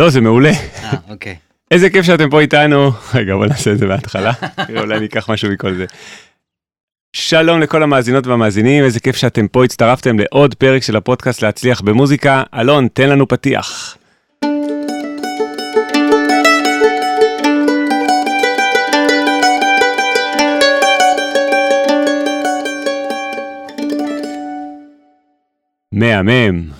לא, זה מעולה. אה, אוקיי. איזה כיף שאתם פה איתנו. רגע, בוא נעשה את זה מההתחלה. אולי אני אקח משהו מכל זה. שלום לכל המאזינות והמאזינים, איזה כיף שאתם פה, הצטרפתם לעוד פרק של הפודקאסט להצליח במוזיקה. אלון, תן לנו פתיח. מהמם.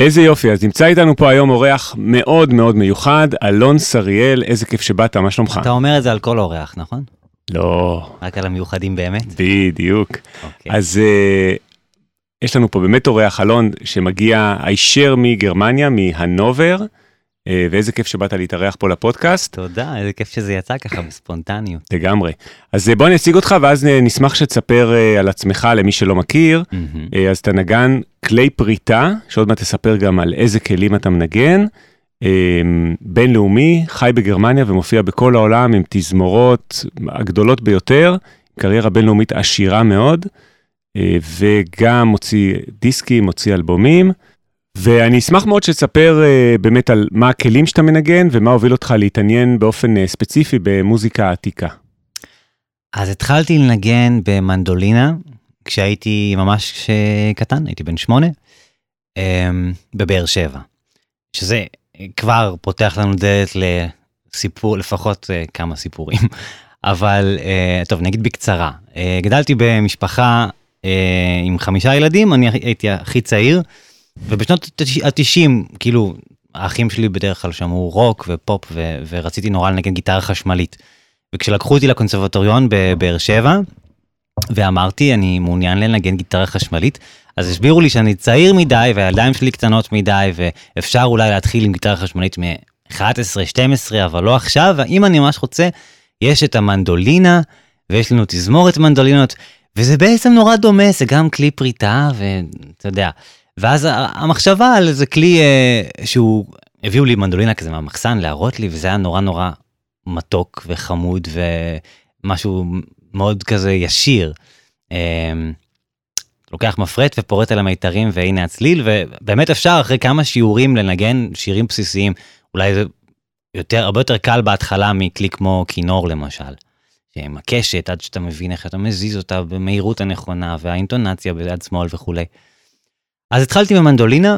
איזה יופי, אז נמצא איתנו פה היום אורח מאוד מאוד מיוחד, אלון שריאל, איזה כיף שבאת, מה שלומך? אתה אומר את זה על כל אורח, נכון? לא, רק על המיוחדים באמת? בדיוק. אוקיי. אז uh, יש לנו פה באמת אורח, אלון, שמגיע הישר מגרמניה, מהנובר, ואיזה כיף שבאת להתארח פה לפודקאסט. תודה, איזה כיף שזה יצא ככה בספונטניות. לגמרי. אז uh, בוא אני אציג אותך, ואז uh, נשמח שתספר על עצמך למי שלא מכיר. אה, אז אתה נגן כלי פריטה, שעוד מעט תספר גם על איזה כלים אתה מנגן. אה, בינלאומי, חי בגרמניה ומופיע בכל העולם עם תזמורות הגדולות ביותר, קריירה בינלאומית עשירה מאוד, אה, וגם מוציא דיסקים, מוציא אלבומים. ואני אשמח מאוד שתספר אה, באמת על מה הכלים שאתה מנגן ומה הוביל אותך להתעניין באופן אה, ספציפי במוזיקה עתיקה. אז התחלתי לנגן במנדולינה כשהייתי ממש קטן, הייתי בן שמונה, אמ, בבאר שבע. שזה כבר פותח לנו דלת לסיפור, לפחות אה, כמה סיפורים. אבל אה, טוב, נגיד בקצרה. אה, גדלתי במשפחה אה, עם חמישה ילדים, אני הייתי הכי צעיר, ובשנות ה-90, כאילו, האחים שלי בדרך כלל שמעו רוק ופופ, ו- ורציתי נורא לנגן גיטרה חשמלית. וכשלקחו אותי לקונסרבטוריון בבאר שבע, ואמרתי, אני מעוניין לנגן גיטרה חשמלית, אז הסבירו לי שאני צעיר מדי, והידיים שלי קטנות מדי, ואפשר אולי להתחיל עם גיטרה חשמלית מ-11, 12, אבל לא עכשיו, ואם אני ממש רוצה, יש את המנדולינה, ויש לנו תזמורת מנדולינות, וזה בעצם נורא דומה, זה גם כלי פריטה, ואתה יודע. ואז המחשבה על איזה כלי אה, שהוא, הביאו לי מנדולינה כזה מהמחסן להראות לי, וזה היה נורא נורא מתוק וחמוד, ומשהו מאוד כזה ישיר. אה, לוקח מפרט ופורט על המיתרים והנה הצליל, ובאמת אפשר אחרי כמה שיעורים לנגן שירים בסיסיים. אולי זה יותר, הרבה יותר קל בהתחלה מכלי כמו כינור למשל. עם הקשת עד שאתה מבין איך אתה מזיז אותה במהירות הנכונה והאינטונציה ביד שמאל וכולי. אז התחלתי במנדולינה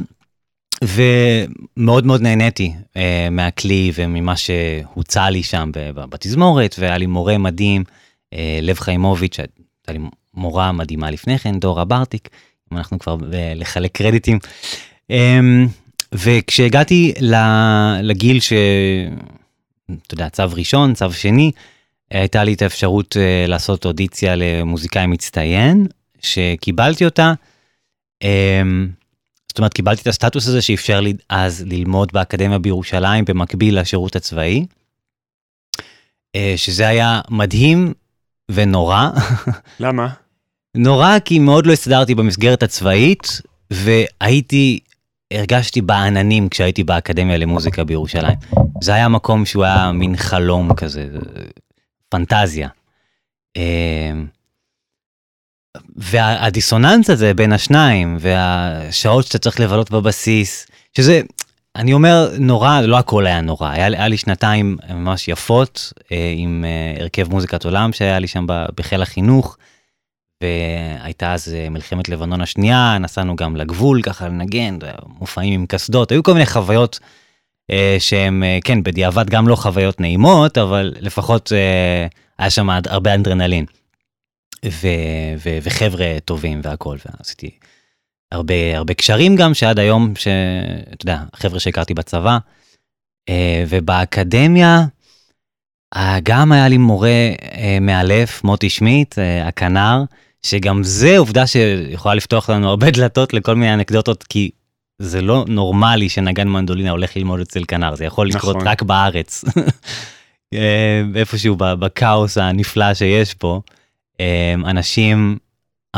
ומאוד מאוד נהניתי אה, מהכלי וממה שהוצע לי שם בתזמורת והיה לי מורה מדהים, אה, לב חיימוביץ', הייתה לי מורה מדהימה לפני כן, דורה ברטיק, אם אנחנו כבר ב- לחלק קרדיטים. אמ, וכשהגעתי לגיל ש... אתה יודע, צו ראשון, צו שני, הייתה לי את האפשרות uh, לעשות אודיציה למוזיקאי מצטיין, שקיבלתי אותה. Um, זאת אומרת, קיבלתי את הסטטוס הזה שאפשר לי אז ללמוד באקדמיה בירושלים במקביל לשירות הצבאי, uh, שזה היה מדהים ונורא. למה? נורא כי מאוד לא הסתדרתי במסגרת הצבאית, והייתי, הרגשתי בעננים כשהייתי באקדמיה למוזיקה בירושלים. זה היה מקום שהוא היה מין חלום כזה, פנטזיה. והדיסוננס הזה בין השניים, והשעות שאתה צריך לבלות בבסיס, שזה, אני אומר, נורא, לא הכל היה נורא, היה, היה לי שנתיים ממש יפות, אה, עם אה, הרכב מוזיקת עולם שהיה לי שם בחיל החינוך. והייתה אז אה, מלחמת לבנון השנייה, נסענו גם לגבול ככה לנגן, מופעים עם קסדות, היו כל מיני חוויות אה, שהן, אה, כן, בדיעבד גם לא חוויות נעימות, אבל לפחות אה, היה שם הרבה אנדרנלין. ו, ו, וחבר'ה טובים והכל, ועשיתי הרבה, הרבה קשרים גם, שעד היום, שאתה יודע, החבר'ה שהכרתי בצבא, אה, ובאקדמיה, אה, גם היה לי מורה אה, מאלף, מוטי שמיט, הכנר, שגם זה עובדה שיכולה לפתוח לנו הרבה דלתות לכל מיני אנקדוטות, כי זה לא נורמלי שנגן מנדולינה הולך ללמוד אצל כנר, זה יכול לקרות נכון. רק בארץ. איפשהו בכאוס הנפלא שיש פה, אנשים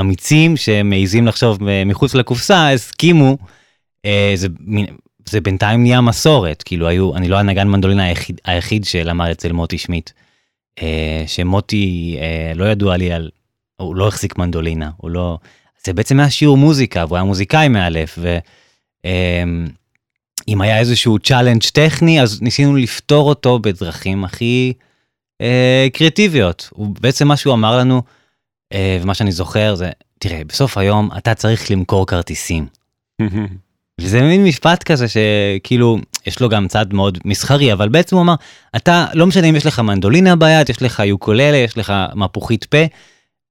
אמיצים שמעיזים לחשוב מחוץ לקופסה, הסכימו, אה, זה, זה בינתיים נהיה מסורת, כאילו היו, אני לא הנגן מנדולינה היחיד, היחיד שלמד אצל מוטי שמיט, אה, שמוטי אה, לא ידוע לי על, הוא לא החזיק מנדולינה, הוא לא, זה בעצם היה שיעור מוזיקה, והוא היה מוזיקאי מאלף, ואם היה איזשהו challenge טכני, אז ניסינו לפתור אותו בדרכים הכי אה, קריאטיביות. הוא בעצם מה שהוא אמר לנו, אה, ומה שאני זוכר זה, תראה, בסוף היום אתה צריך למכור כרטיסים. וזה מין משפט כזה שכאילו יש לו גם צד מאוד מסחרי אבל בעצם הוא אמר אתה לא משנה אם יש לך מנדולינה ביד יש לך יוקוללה יש לך מפוחית פה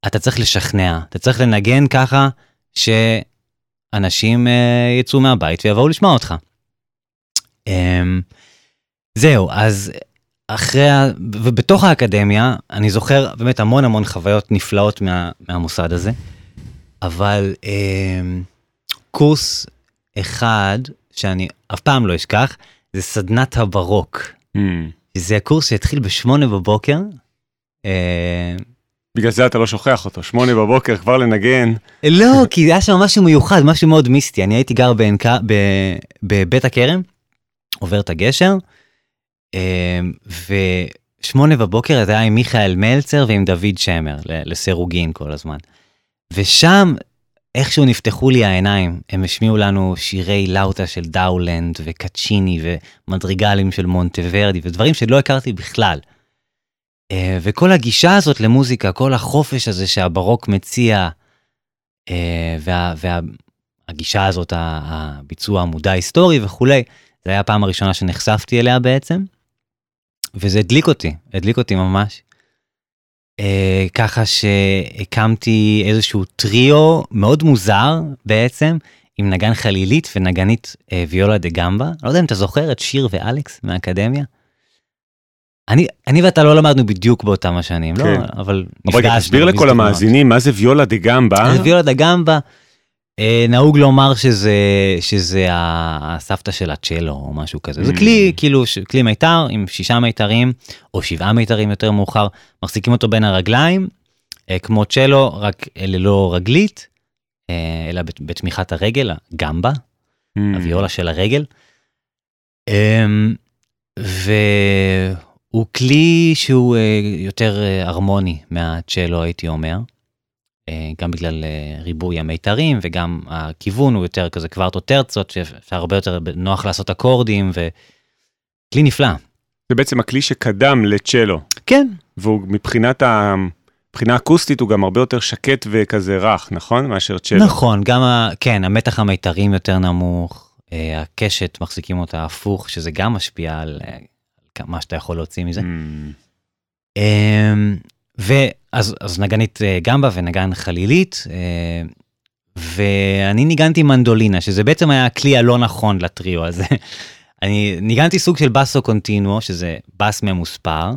אתה צריך לשכנע אתה צריך לנגן ככה שאנשים אה, יצאו מהבית ויבואו לשמוע אותך. אה, זהו אז אחרי. ובתוך האקדמיה אני זוכר באמת המון המון חוויות נפלאות מה, מהמוסד הזה אבל אה, קורס אחד שאני אף פעם לא אשכח, זה סדנת הברוק. זה הקורס שהתחיל בשמונה בבוקר. אה, בגלל זה אתה לא שוכח אותו, שמונה בבוקר כבר לנגן. לא, כי היה שם משהו מיוחד, משהו מאוד מיסטי. אני הייתי גר בעין כ- ב- בבית הכרם, עובר את הגשר, ושמונה בבוקר זה היה עם מיכאל מלצר ועם דוד שמר, לסירוגין כל הזמן. ושם איכשהו נפתחו לי העיניים, הם השמיעו לנו שירי לאוטה של דאולנד וקצ'יני ומדריגלים של מונטוורדי ודברים שלא הכרתי בכלל. אה, וכל הגישה הזאת למוזיקה, כל החופש הזה שהברוק מציע, אה, וה, והגישה הזאת, הביצוע המודע היסטורי וכולי, זה היה הפעם הראשונה שנחשפתי אליה בעצם, וזה הדליק אותי, הדליק אותי ממש. אה, ככה שהקמתי איזשהו טריו מאוד מוזר בעצם, עם נגן חלילית ונגנית אה, ויולה דה גמבה. לא יודע אם אתה זוכר את שיר ואלכס מהאקדמיה. אני, אני ואתה לא למדנו בדיוק באותם השנים, כן. לא, אבל אבל רגע, נפגשנו תסביר לכל בהזדמנות. המאזינים מה זה ויולה דה גמבה. ויולה דה גמבה, נהוג לומר שזה, שזה הסבתא של הצ'לו או משהו כזה. זה Mm. כלי, כאילו, כלי מיתר עם שישה מיתרים, או שבעה מיתרים יותר מאוחר, מחזיקים אותו בין הרגליים, אה, כמו צ'לו, רק אה, ללא רגלית, אה, אלא בת- בתמיכת הרגל, הגמבה, Mm. הוויולה של הרגל. אמ, והוא כלי שהוא אה, יותר אה, הרמוני מהצ'לו הייתי אומר. אה, גם בגלל אה, ריבוי המיתרים וגם הכיוון הוא יותר כזה קוורטו טרצות שאפשר הרבה יותר נוח לעשות אקורדים וכלי נפלא. זה בעצם הכלי שקדם לצ'לו, כן. והוא מבחינת ה... מבחינה אקוסטית הוא גם הרבה יותר שקט וכזה רך, נכון? מאשר צ'לו. נכון, גם ה... כן, המתח המיתרים יותר נמוך, אה, הקשת מחזיקים אותה הפוך, שזה גם משפיע על מה שאתה יכול להוציא מזה. Mm. אמ, ואז אז נגנית אה, גמבה ונגן חלילית, אה, ואני ניגנתי מנדולינה, שזה בעצם היה הכלי הלא נכון לטריו הזה. אני ניגנתי סוג של basso continuo, שזה בס ממוספר,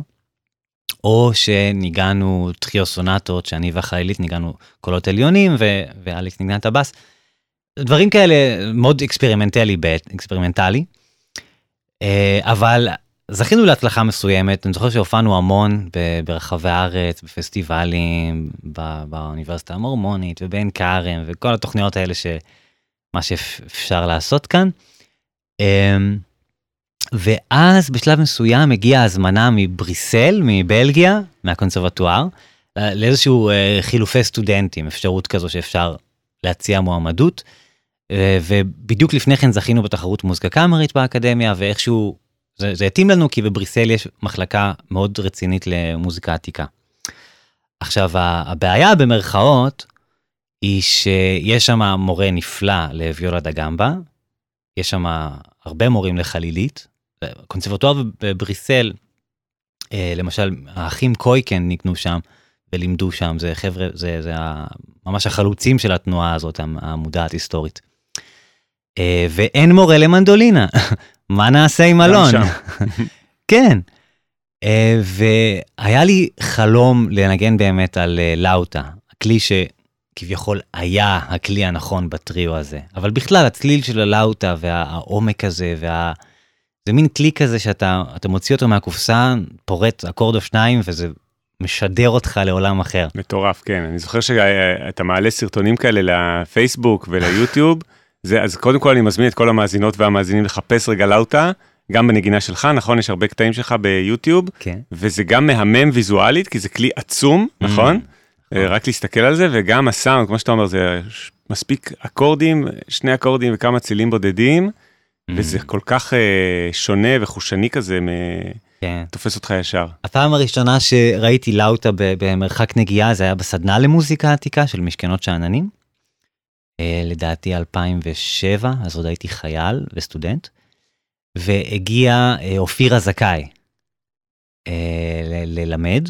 או שניגנו טריו סונטות, שאני והחלילית ניגנו קולות עליונים, ו- ואליקס ניגן את הבס. דברים כאלה מאוד experimental-י, אקספרימנטלי. אה, אבל זכינו להצלחה מסוימת, אני זוכר שהופענו המון ברחבי הארץ, בפסטיבלים, באוניברסיטה המורמונית ובעין כרם וכל התוכניות האלה שמה שאפשר לעשות כאן. אמ, ואז בשלב מסוים הגיעה הזמנה מבריסל, מבלגיה, מהקונסרבטואר, לאיזשהו אה, חילופי סטודנטים, אפשרות כזו שאפשר להציע מועמדות. ובדיוק לפני כן זכינו בתחרות מוזיקה קאמרית באקדמיה, ואיכשהו זה, זה התאים לנו כי בבריסל יש מחלקה מאוד רצינית למוזיקה עתיקה. עכשיו הבעיה במרכאות היא שיש שם מורה נפלא לוויולה דה גמבה, יש שם הרבה מורים לחלילית, קונסרבטואר בבריסל, אה, למשל האחים קויקן ניגנו שם ולימדו שם, זה חבר'ה, זה, זה ממש החלוצים של התנועה הזאת המודעת היסטורית. אה, ואין מורה למנדולינה, מה נעשה עם אלון? כן. אה, והיה לי חלום לנגן באמת על אה, לאוטה, הכלי כביכול היה הכלי הנכון בטריו הזה. אבל בכלל, הצליל של הלאוטה והעומק הזה, וה... זה מין כלי כזה שאתה אתה מוציא אותו מהקופסה, פורט אקורד או שניים, וזה משדר אותך לעולם אחר. מטורף, כן. אני זוכר שאתה מעלה סרטונים כאלה לפייסבוק וליוטיוב, זה, אז קודם כל אני מזמין את כל המאזינות והמאזינים לחפש רגע לאוטה, גם בנגינה שלך, נכון? יש הרבה קטעים שלך ביוטיוב, כן. וזה גם מהמם ויזואלית, כי זה כלי עצום, Mm. נכון? נכון. רק להסתכל על זה, וגם הסאונד, כמו שאתה אומר, זה מספיק אקורדים, שני אקורדים וכמה צילים בודדים, Mm. וזה כל כך אה, שונה וחושני כזה, כן. תופס אותך ישר. הפעם הראשונה שראיתי לאוטה במרחק נגיעה זה היה בסדנה למוזיקה עתיקה של משכנות שאננים. אה, לדעתי 2007, אז עוד הייתי חייל וסטודנט. והגיע אה, אופירה זכאי אה, ללמד,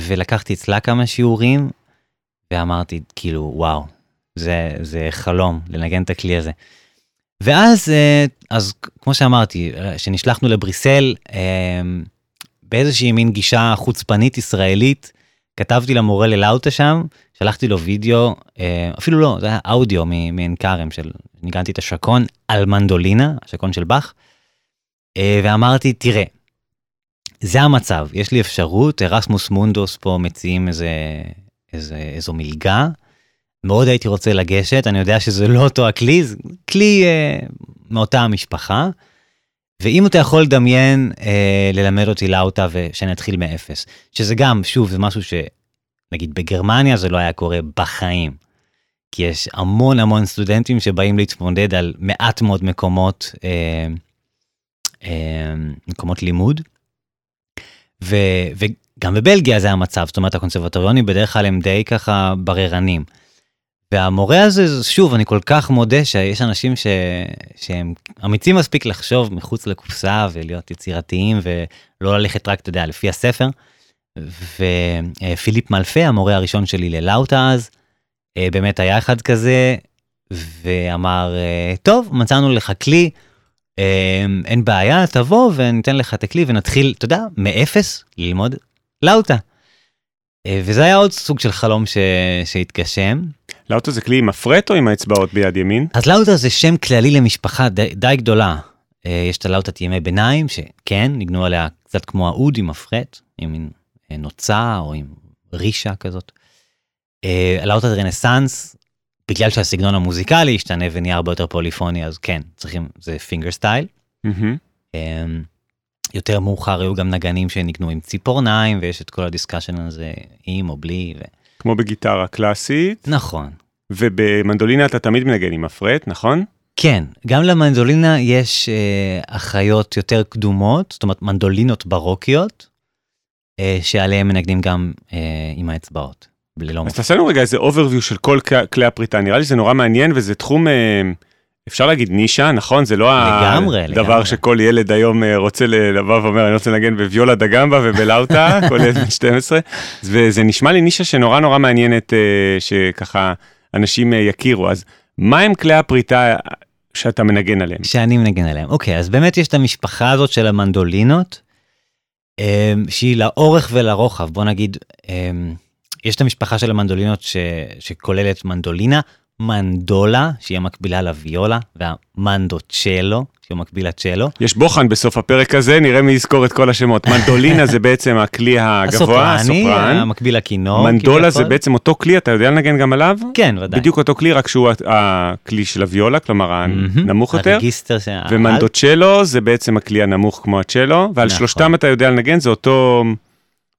ולקחתי אצלה כמה שיעורים, ואמרתי, כאילו, וואו, זה, זה חלום לנגן את הכלי הזה. ואז, אז כמו שאמרתי, כשנשלחנו לבריסל, באיזושהי מין גישה חוצפנית ישראלית, כתבתי למורה ללאוטה שם, שלחתי לו וידאו, אה, אפילו לא, זה היה אודיו מעין כרם של, ניגנתי את השקון על מנדולינה, השקון של באך, אה, ואמרתי, תראה, זה המצב, יש לי אפשרות, ארסמוס מונדוס פה מציעים איזה, איזה, איזו מלגה, מאוד הייתי רוצה לגשת, אני יודע שזה לא אותו הכלי, זה כלי אה, מאותה המשפחה, ואם אתה יכול לדמיין אה, ללמד אותי לאוטה ושאני אתחיל מאפס, שזה גם, שוב, זה משהו שנגיד בגרמניה זה לא היה קורה בחיים. כי יש המון המון סטודנטים שבאים להתמודד על מעט מאוד מקומות, אה, אה, מקומות לימוד. ו, וגם בבלגיה זה המצב, זאת אומרת הקונסרבטוריונים בדרך כלל הם די ככה בררנים. והמורה הזה, שוב, אני כל כך מודה שיש אנשים ש... שהם אמיצים מספיק לחשוב מחוץ לקופסה ולהיות יצירתיים ולא ללכת רק, אתה יודע, לפי הספר. ופיליפ מלפה, המורה הראשון שלי ללאוטה אז, אה, באמת היה אחד כזה, ואמר, אה, טוב, מצאנו לך כלי, אה, אין בעיה, תבוא וניתן לך את הכלי ונתחיל, אתה יודע, מאפס ללמוד לאוטה. וזה היה עוד סוג של חלום ש... שהתגשם. לאוטו זה כלי עם הפרט או עם האצבעות ביד ימין? אז לאוטה זה שם כללי למשפחה די, די גדולה. יש את הלאוטת ימי ביניים, שכן, ניגנו עליה קצת כמו האוד עם הפרט, עם מין נוצה או עם רישה כזאת. אה, הלאוטת רנסאנס, בגלל שהסגנון המוזיקלי השתנה ונהיה הרבה יותר פוליפוני, אז כן, צריכים, זה finger style. אמ, יותר מאוחר היו גם נגנים שניגנו עם ציפורניים, ויש את כל ה discussion הזה, עם או בלי. ו... כמו בגיטרה קלאסית, נכון. ובמנדולינה אתה תמיד מנגן עם המפרט, נכון? כן, גם למנדולינה יש אה, אחיות יותר קדומות, זאת אומרת מנדולינות ברוקיות, אה, שעליהן מנגנים גם אה, עם האצבעות, ללא אז. תעשה לנו רגע איזה overview של כל כלי הפריטה, נראה לי שזה נורא מעניין וזה תחום, אה, אפשר להגיד נישה, נכון? זה לא לגמרי, הדבר לגמרי. שכל ילד היום רוצה לבוא ואומר, אני רוצה לנגן בוויולה דה גמבה ובלאוטה, כל ילד בן 12, וזה נשמע לי נישה שנורא נורא מעניינת, שככה אנשים יכירו. אז מה הם כלי הפריטה שאתה מנגן עליהם? שאני מנגן עליהם. אוקיי, אז באמת יש את המשפחה הזאת של המנדולינות, שהיא לאורך ולרוחב, בוא נגיד, אמ, יש את המשפחה של המנדולינות ש, שכוללת מנדולינה, מנדולה, שהיא המקבילה לוויולה, והמנדוצ'לו, שהוא מקביל לצ'לו. יש בוחן בסוף הפרק הזה, נראה מי יזכור את כל השמות. מנדולינה זה בעצם הכלי הגבוה, הסופרני, הסופרן. המקביל לכינור. מנדולה זה כביכול. בעצם אותו כלי, אתה יודע לנגן גם עליו? כן, ודאי. בדיוק אותו כלי, רק שהוא הכלי של הוויולה, כלומר. הנמוך יותר. הרגיסטר שה... ומנדוצ'לו זה בעצם הכלי הנמוך כמו הצ'לו, ועל נכון. שלושתם אתה יודע לנגן, זה אותו,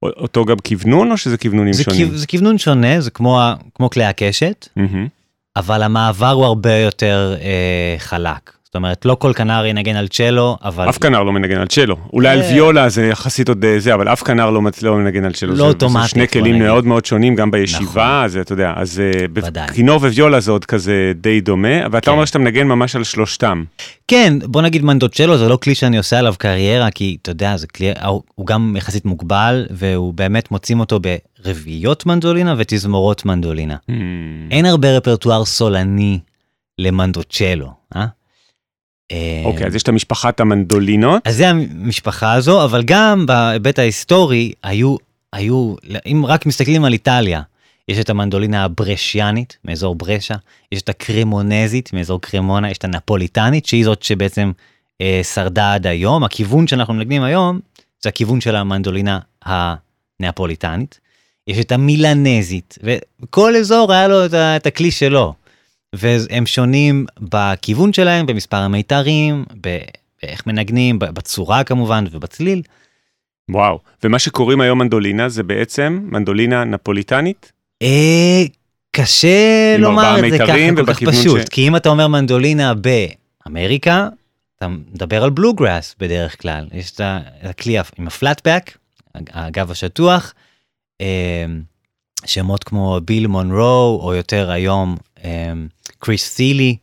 אותו גם כוונון או שזה כוונונים זה, שונים? כיו- זה כיוונון שונה, זה כמו, כמו כלי הקשת, מהמם. אבל המעבר הוא הרבה יותר אה, חלק. זאת אומרת, לא כל כנר ינגן על צ'לו, אבל אף כנר לא מנגן על צ'לו. אולי על. ויולה זה יחסית עוד אה, זה, אבל אף כנר לא לא מנגן על צ'לו. לא זה- זה אוטומטית, שני כלים. מאוד מאוד שונים, גם בישיבה, נכון. אז אתה יודע, אז אה, ודאי. כינור וויולה זה עוד כזה די דומה, ואתה כן. אומר שאתה מנגן ממש על שלושתם. כן, בוא נגיד מנדוצ'לו זה לא כלי שאני עושה עליו קריירה, כי אתה יודע, זה כלי, הוא גם יחסית מוגבל, והוא באמת מוצאים אותו ברביעיות מנדולינה ותזמורות מנדולינה. Hmm. אין הרבה רפרטואר סולני למנדוצ'לו, אה? אה, אוקיי, אז יש את המשפחת המנדולינות. אז זה המשפחה הזו, אבל גם בהיבט ההיסטורי היו, היו, אם רק מסתכלים על איטליה, יש את המנדולינה הברשיאנית מאזור ברשה, יש את הקרמונזית מאזור קרמונה, יש את הנפוליטנית שהיא זאת שבעצם אה, שרדה עד היום, הכיוון שאנחנו מנגנים היום זה הכיוון של המנדולינה הנפוליטנית. יש את המילנזית, וכל אזור היה לו את, את הכלי שלו. והם שונים בכיוון שלהם, במספר המיתרים, באיך מנגנים, בצורה כמובן ובצליל. וואו, ומה שקוראים היום מנדולינה זה בעצם מנדולינה נפוליטנית? אה, קשה לומר את זה ככה כל כך פשוט, ש... כי אם אתה אומר מנדולינה באמריקה, אתה מדבר על בלוגראס בדרך כלל, יש את הכלי עם הפלטבק, הגב השטוח, אה, שמות כמו ביל מונרו, או יותר היום קריס סילי,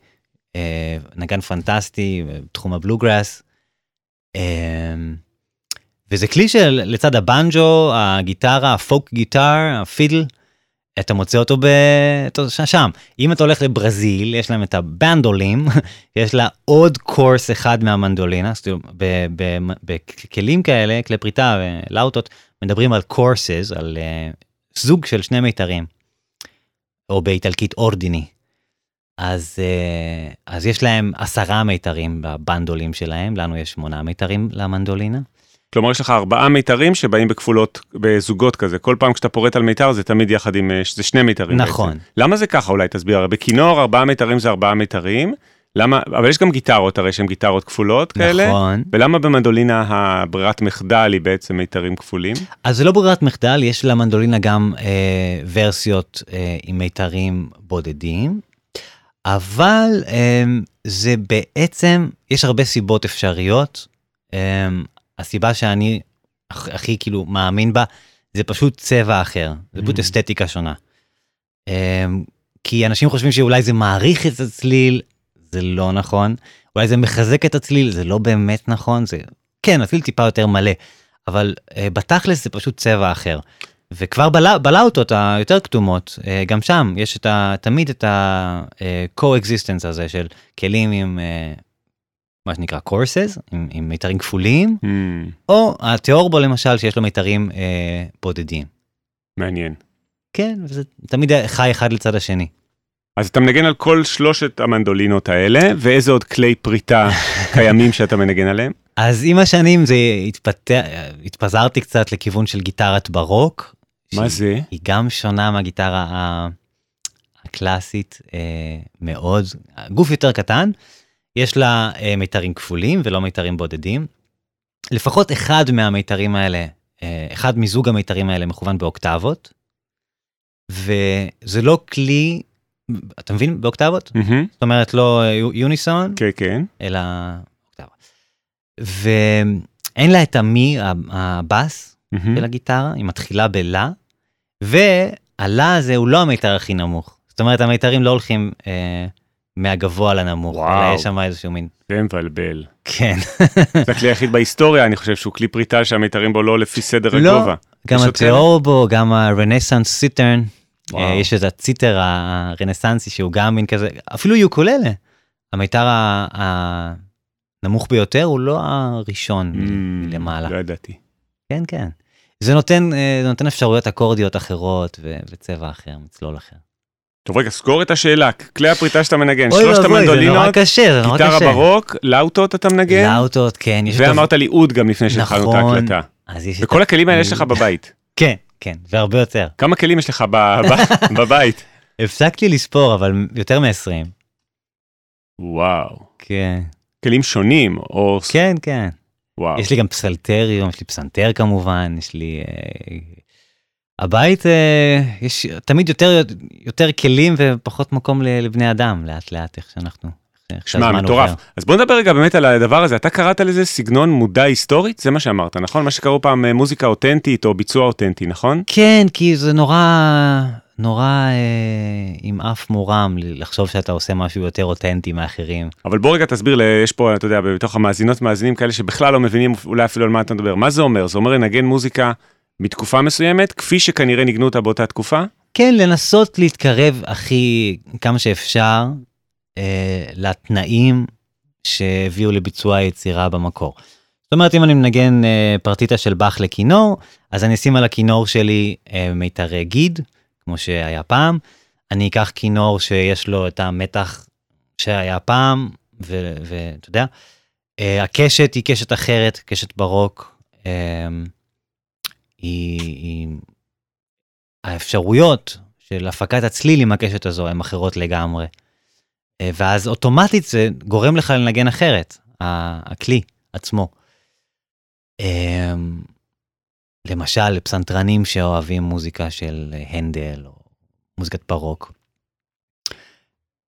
אה, נגן פנטסטי בתחום הבלוגראס. וזה כלי שלצד הבנג'ו, הגיטרה, הפוק גיטר, הפידל, אתה מוצא אותו ב... שם. אם אתה הולך לברזיל, יש להם את הבנדולים, יש לה עוד קורס אחד מהמנדולינה, בכלים כאלה, כלי פריטה ולאוטות, מדברים על קורסס, על uh, זוג של שני מיתרים, או באיטלקית אורדיני. אז, uh, אז יש להם עשרה מיתרים בבנדולים שלהם, לנו יש שמונה מיתרים למנדולינה. כלומר, יש לך ארבעה מיתרים שבאים בכפולות, בזוגות כזה. כל פעם כשאתה פורט על מיתר זה תמיד יחד עם, אה, זה שני מיתרים נכון. בעצם. למה זה ככה אולי תסביר? הרי בכינור ארבעה מיתרים זה ארבעה מיתרים. למה, אבל יש גם גיטרות הרי שהן גיטרות כפולות כאלה. נכון. ולמה במנדולינה הברירת מחדל היא בעצם מיתרים כפולים? אז זה לא ברירת מחדל, יש למנדולינה גם אה, ורסיות אה, עם מיתרים בודדים. אבל אה, זה בעצם, יש הרבה סיבות אפשריות. אה, הסיבה שאני הכי כאילו מאמין בה, זה פשוט צבע אחר, זה פשוט mm. אסתטיקה שונה. אמ, כי אנשים חושבים שאולי זה מעריך את הצליל, זה לא נכון. אולי זה מחזק את הצליל, זה לא באמת נכון, זה כן, הצליל טיפה יותר מלא, אבל uh, בתכלס זה פשוט צבע אחר. וכבר בלא, בלאוטות היותר כתומות, uh, גם שם יש את ה, תמיד את ה-co-existence הזה של כלים עם uh, מה שנקרא courses עם, עם מיתרים כפולים, mm. או התיאורבו למשל שיש לו מיתרים אה, בודדים. מעניין. כן, וזה תמיד חי אחד לצד השני. אז אתה מנגן על כל שלושת המנדולינות האלה, ואיזה עוד כלי פריטה קיימים שאתה מנגן עליהם? אז עם השנים זה התפתח, התפזרתי קצת לכיוון של גיטרת ברוק. מה זה? היא גם שונה מהגיטרה הקלאסית אה, מאוד, גוף יותר קטן. יש לה אה, מיתרים כפולים ולא מיתרים בודדים. לפחות אחד מהמיתרים האלה, אה, אחד מזוג המיתרים האלה מכוון באוקטבות, וזה לא כלי, אתה מבין? באוקטבות? Mm-hmm. זאת אומרת לא יוניסון, כן, כן. אלא אוקטבה. ואין לה את המי, הבאס mm-hmm. של הגיטרה, היא מתחילה בלה, והלה הזה הוא לא המיתר הכי נמוך. זאת אומרת המיתרים לא הולכים... אה, מהגבוה לנמוך, וואו. אלא יש שם איזשהו מין... זה מבלבל. כן. זה הכלי היחיד בהיסטוריה, אני חושב שהוא כלי פריטה שהמיתרים בו לא לפי סדר לא, הגובה. גם התיאורבו, גם הרנסאנס סיטרן, אה, יש את הציטר הרנסאנסי שהוא גם מין כזה, אפילו יוקוללה. המיתר הנמוך ביותר הוא לא הראשון mm, למעלה. לא ידעתי. כן, כן. זה נותן, אה, זה נותן אפשרויות אקורדיות אחרות וצבע אחר, מצלול אחר. טוב רגע, סגור את השאלה, כלי הפריטה שאתה מנגן, שלושת המנדולינות. גיטרה ברוק, לאוטות אתה מנגן? לאוטות, כן. ואמרת לי אוד גם לפני שהתחלנו את נכון. ההקלטה. וכל הכלים האלה יש לך בבית. כן, כן, והרבה יותר. כמה כלים יש לך בבית? הפסקתי לספור, אבל יותר מ-20. וואו. כן. כלים שונים, או... כן, כן. וואו. יש לי גם פסלטריום, יש לי פסנתר כמובן, יש לי אה, הבית אה, יש תמיד יותר יותר כלים ופחות מקום לבני אדם לאט לאט איך שאנחנו. שמע מטורף. אז בוא נדבר רגע באמת על הדבר הזה. אתה קראת לזה סגנון מודע היסטורית זה מה שאמרת נכון? מה שקראו פעם אה, מוזיקה אותנטית או ביצוע אותנטי נכון? כן כי זה נורא נורא אה, עם אף מורם לחשוב שאתה עושה משהו יותר אותנטי מאחרים. אבל בוא רגע תסביר יש פה אתה יודע בתוך המאזינות מאזינים כאלה שבכלל לא מבינים אולי אפילו על מה אתה מדבר מה זה אומר זה אומר לנגן מוזיקה מתקופה מסוימת, כפי שכנראה ניגנו אותה באותה תקופה? כן, לנסות להתקרב הכי, כמה שאפשר, אה, לתנאים שהביאו לביצוע היצירה במקור. זאת אומרת, אם אני מנגן אה, פרטיטה של באך לכינור, אז אני אשים על הכינור שלי אה, מיתרי גיד, כמו שהיה פעם. אני אקח כינור שיש לו את המתח שהיה פעם, ואתה יודע, אה, הקשת היא קשת אחרת, קשת ברוק. אה, היא, היא... האפשרויות של הפקת הצליל עם הקשת הזו הן אחרות לגמרי. אה, ואז אוטומטית זה גורם לך לנגן אחרת, הכלי עצמו. למשל, פסנתרנים שאוהבים מוזיקה של הנדל או מוזיקת ברוק.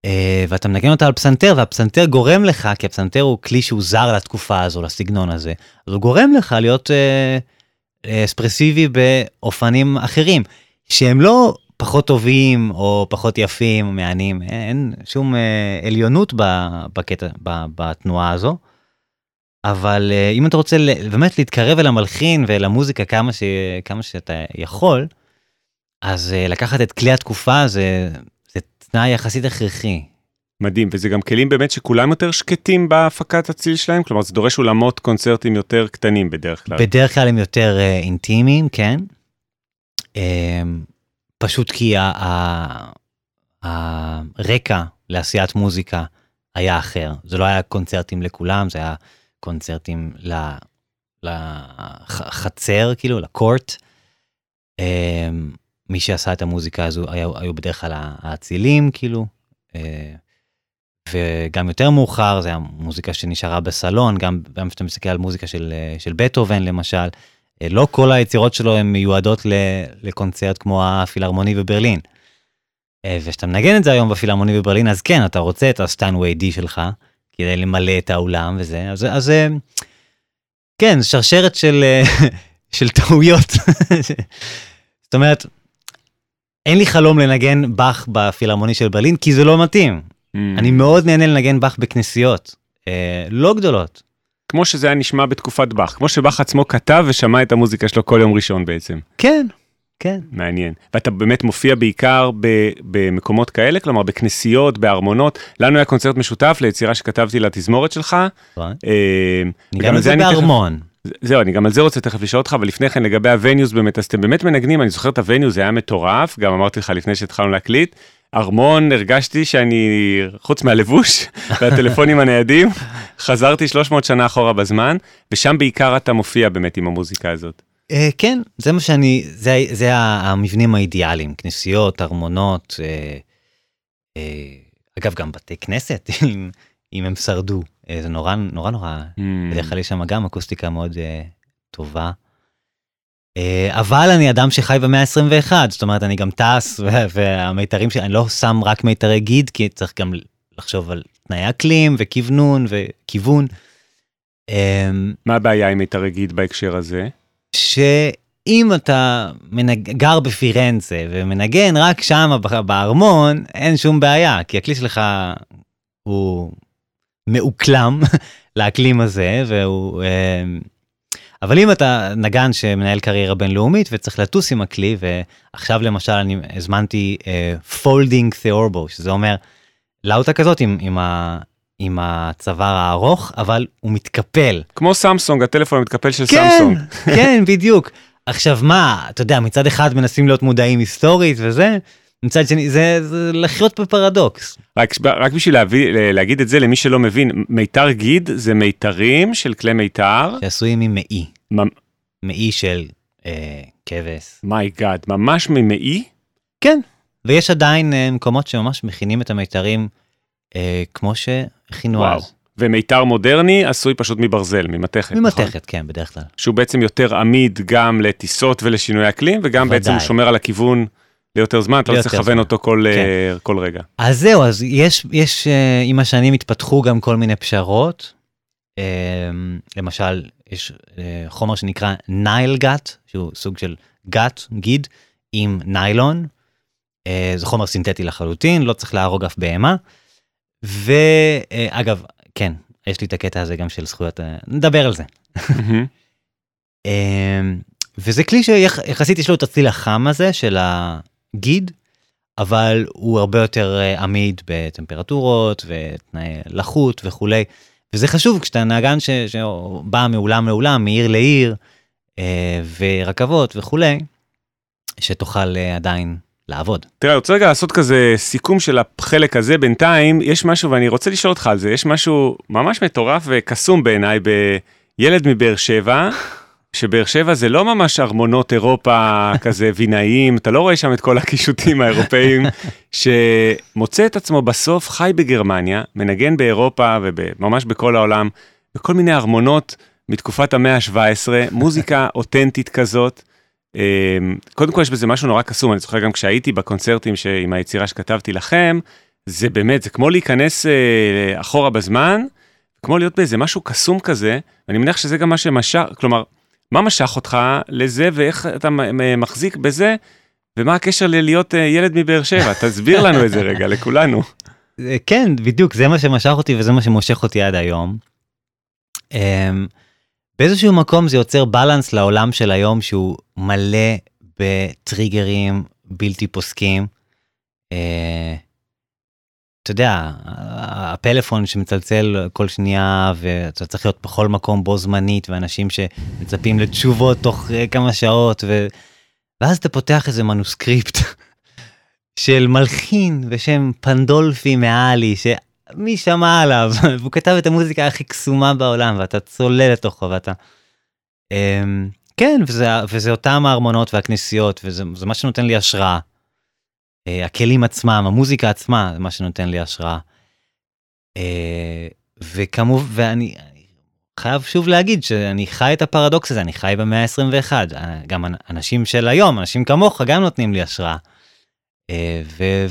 אה, ואתה מנגן אותה על פסנתר, והפסנתר גורם לך, כי הפסנתר הוא כלי שהוא זר לתקופה הזו, לסגנון הזה, אז הוא גורם לך להיות אה, אה, אספרסיבי באופנים אחרים, שהם לא פחות טובים או פחות יפים או מהנים, אין שום אה, עליונות בקטע, בתנועה הזו. אבל אה, אם אתה רוצה באמת להתקרב אל המלחין ואל המוזיקה כמה, ש... כמה שאתה יכול, אז אה, לקחת את כלי התקופה זה, זה תנאי יחסית הכרחי. מדהים, וזה גם כלים באמת שכולם יותר שקטים בהפקת הציל שלהם? כלומר, זה דורש אולמות קונצרטים יותר קטנים בדרך כלל. בדרך כלל הם יותר uh, אינטימיים, כן. Uh, פשוט כי הרקע לעשיית מוזיקה היה אחר. זה לא היה קונצרטים לכולם, זה היה קונצרטים לחצר, כאילו, לקורט. אמ, מי שעשה את המוזיקה הזו היו, היו בדרך כלל האצילים, כאילו. אה, וגם יותר מאוחר, זה היה מוזיקה שנשארה בסלון, גם כשאתה מסתכל על מוזיקה של, אה, של בטהובן למשל, אה, לא כל היצירות שלו הן מיועדות לקונצרט כמו הפילהרמוני בברלין. וכשאתה מנגן את זה היום בפילהרמוני בברלין, אז כן, אתה רוצה את הסטיינווי די שלך, כדי למלא את האולם וזה, אז, אז כן, שרשרת של, של טעויות. זאת אומרת, אין לי חלום לנגן באך בפילהרמוני של ברלין, כי זה לא מתאים. Mm. אני מאוד נהנה לנגן באך בכנסיות, אה, לא גדולות. כמו שזה היה נשמע בתקופת באך, כמו שבאך עצמו כתב ושמע את המוזיקה שלו כל יום ראשון בעצם. כן, כן. מעניין. ואתה באמת מופיע בעיקר ב, במקומות כאלה, כלומר בכנסיות, בארמונות. לנו היה קונצרט משותף ליצירה שכתבתי לתזמורת שלך. נכון. גם את זה בארמון. זהו, אני גם על זה רוצה תכף לשאול אותך, אבל לפני כן לגבי ה venues באמת, אז אתם באמת מנגנים, אני זוכר את ה venues, זה היה מטורף, גם אמרתי לך לפני שהתחלנו להקליט. ארמון, הרגשתי שאני, חוץ מהלבוש והטלפונים הניידים, חזרתי 300 שנה אחורה בזמן, ושם בעיקר אתה מופיע באמת עם המוזיקה הזאת. Uh, כן, זה מה שאני, זה, זה המבנים האידיאליים, כנסיות, ארמונות, uh, uh, אגב, גם בתי כנסת, אם, אם הם שרדו, זה נורא נורא נורא, mm. בדרך כלל יש שם גם אקוסטיקה מאוד טובה. אבל אני אדם שחי במאה ה-21, זאת אומרת, אני גם טס, והמיתרים שלי, אני לא שם רק מיתרי גיד, כי צריך גם לחשוב על תנאי אקלים וכוונון וכיוון. מה הבעיה עם מיתרי גיד בהקשר הזה? שאם אתה מנג... גר בפירנצה ומנגן רק שם בארמון, אין שום בעיה, כי הכלי שלך הוא מאוקלם לאקלים הזה, והוא... אה, אבל אם אתה נגן שמנהל קריירה בינלאומית וצריך לטוס עם הכלי, ועכשיו למשל אני הזמנתי folding uh, תיאורבו, שזה אומר לאוטה כזאת עם, עם, עם הצוואר הארוך, אבל הוא מתקפל. כמו סמסונג, הטלפון המתקפל של כן, סמסונג. כן, בדיוק. עכשיו מה, אתה יודע, מצד אחד מנסים להיות מודעים היסטורית וזה, מצד שני, זה, זה לחיות בפרדוקס. רק, רק בשביל להביא, להגיד את זה למי שלא מבין, מיתר גיד זה מיתרים של כלי מיתר. שעשויים ממעי. ממ... מעי של אה, כבש. my god, ממש ממעי? כן, ויש עדיין אה, מקומות שממש מכינים את המיתרים אה, כמו שהכינו וואו. אז. ומיתר מודרני עשוי פשוט מברזל, ממתכת, ממתכת, נכון? כן, בדרך כלל. שהוא בעצם יותר עמיד גם לטיסות ולשינוי אקלים, וגם ודאי. בעצם הוא שומר על הכיוון ליותר זמן, אתה לא צריך לכוון אותו כל, כן. uh, כל רגע. אז זהו, אז יש, יש uh, עם השנים התפתחו גם כל מיני פשרות. Uh, למשל, יש uh, חומר שנקרא נייל גאט, שהוא סוג של גאט, גיד, עם ניילון. זה חומר סינתטי לחלוטין, לא צריך להרוג אף בהמה. ואגב, כן, יש לי את הקטע הזה גם של זכויות, נדבר על זה. וזה כלי שיחסית יש לו את הצליל החם הזה של הגיד, אבל הוא הרבה יותר עמיד בטמפרטורות ותנאי לחות וכולי. וזה חשוב כשאתה נהגן ש... שבא מאולם לאולם, מעיר לעיר, ורכבות וכולי, שתוכל עדיין לעבוד. תראה, אני רוצה רגע לעשות כזה סיכום של החלק הזה בינתיים. יש משהו, ואני רוצה לשאול אותך על זה, יש משהו ממש מטורף וקסום בעיניי בילד מבאר שבע, שבאר שבע זה לא ממש ארמונות אירופה כזה וינאיים, אתה לא רואה שם את כל הקישוטים האירופאים, שמוצא את עצמו בסוף חי בגרמניה, מנגן באירופה וממש בכל העולם, בכל מיני ארמונות מתקופת המאה ה-17, מוזיקה אותנטית כזאת. אמ, קודם כל יש בזה משהו נורא קסום, אני זוכר גם כשהייתי בקונצרטים עם היצירה שכתבתי לכם, זה באמת, זה כמו להיכנס אה, אחורה בזמן, כמו להיות באיזה משהו קסום כזה, ואני מניח שזה גם מה שמשך, כלומר, מה משך אותך לזה ואיך אתה מחזיק בזה, ומה הקשר ללהיות אה, ילד מבאר שבע? תסביר לנו את זה רגע, לכולנו. כן, בדיוק, זה מה שמשך אותי וזה מה שמושך אותי עד היום. באיזשהו מקום זה יוצר בלנס לעולם של היום שהוא מלא בטריגרים בלתי פוסקים. אה, אתה יודע, הפלאפון שמצלצל כל שנייה ואתה צריך להיות בכל מקום בו זמנית ואנשים שמצפים לתשובות תוך אה, כמה שעות ו... ואז אתה פותח איזה מנוסקריפט של מלחין בשם פנדולפי מאלי שמי שמע עליו והוא כתב את המוזיקה הכי קסומה בעולם ואתה צולל לתוכו ואתה. אמ, כן וזה וזה אותם הארמונות והכנסיות וזה מה שנותן לי השראה. אה, הכלים עצמם, המוזיקה עצמה, זה מה שנותן לי השראה. אה, וכמובן, ואני חייב שוב להגיד שאני חי את הפרדוקס הזה, אני חי במאה ה-21. גם אנשים של היום, אנשים כמוך, גם נותנים לי השראה. אה,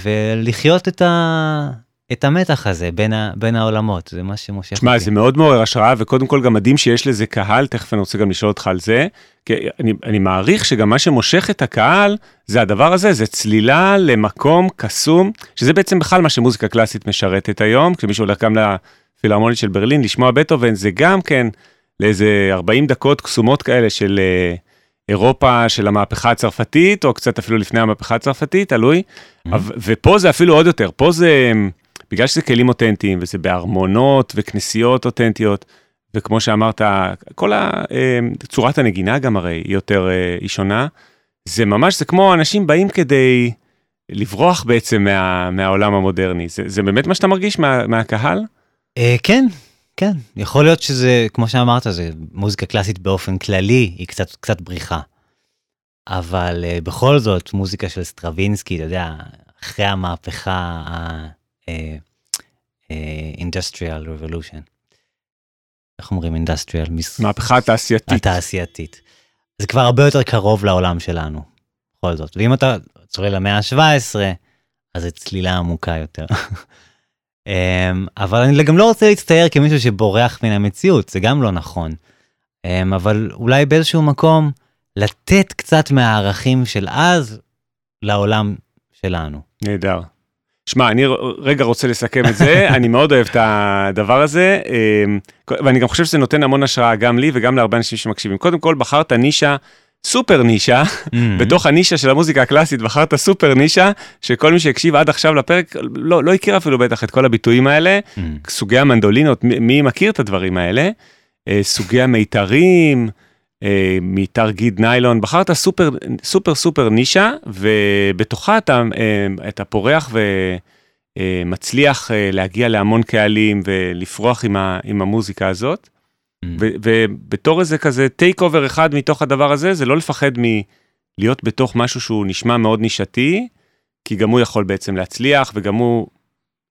ולחיות את, ה, את המתח הזה בין, ה, בין העולמות, זה מה שמושך אותי. שמע, זה מאוד מעורר השראה, וקודם כל גם מדהים שיש לזה קהל, תכף אני רוצה גם לשאול אותך על זה, כי אני, אני מעריך שגם מה שמושך את הקהל, זה הדבר הזה, זה צלילה למקום קסום, שזה בעצם בכלל מה שמוזיקה קלאסית משרתת היום, כשמישהו הולך גם לפילהרמונית של ברלין, לשמוע בטהובן, זה גם כן לאיזה 40 דקות קסומות כאלה של אה, אירופה של המהפכה הצרפתית, או קצת אפילו לפני המהפכה הצרפתית, תלוי, mm-hmm. ופה זה אפילו עוד יותר, פה זה... בגלל שזה כלים אותנטיים וזה בארמונות וכנסיות אותנטיות, וכמו שאמרת, כל צורת הנגינה גם הרי היא יותר, אה, היא שונה. זה ממש, זה כמו אנשים באים כדי לברוח בעצם מה, מהעולם המודרני. זה, זה באמת מה שאתה מרגיש מה, מהקהל? אה, כן, כן. יכול להיות שזה, כמו שאמרת, זה מוזיקה קלאסית באופן כללי, היא קצת, קצת בריחה. אבל uh, בכל זאת, מוזיקה של סטרווינסקי, אתה יודע, אחרי המהפכה industrial revolution. איך אומרים industrial? מהפכה התעשייתית. התעשייתית. זה כבר הרבה יותר קרוב לעולם שלנו, בכל זאת. ואם אתה צולל למאה ה-17, אז זו צלילה עמוקה יותר. אמ, אבל אני גם לא רוצה להצטייר כמישהו שבורח מן המציאות, זה גם לא נכון. אמ, אבל אולי באיזשהו מקום לתת קצת מהערכים של אז לעולם שלנו. נהדר. שמע, אני רגע רוצה לסכם את זה, אני מאוד אוהב את הדבר הזה, אמ, ואני גם חושב שזה נותן המון השראה גם לי וגם להרבה אנשים שמקשיבים. קודם כל, בחרת נישה, סופר נישה, mm-hmm. בתוך הנישה של המוזיקה הקלאסית בחרת סופר נישה, שכל מי שהקשיב עד עכשיו לפרק לא, לא הכיר אפילו בטח את כל הביטויים האלה, mm-hmm. סוגי המנדולינות, מי מכיר את הדברים האלה? אה, סוגי המיתרים, אה, מיתר גיד ניילון, בחרת סופר סופר סופר נישה, ובתוכה אתה, אה, אתה פורח ומצליח אה, להגיע להמון קהלים ולפרוח עם, ה, עם המוזיקה הזאת. Mm. ובתור איזה כזה take over אחד מתוך הדבר הזה, זה לא לפחד מלהיות בתוך משהו שהוא נשמע מאוד נישתי, כי גם הוא יכול בעצם להצליח וגם הוא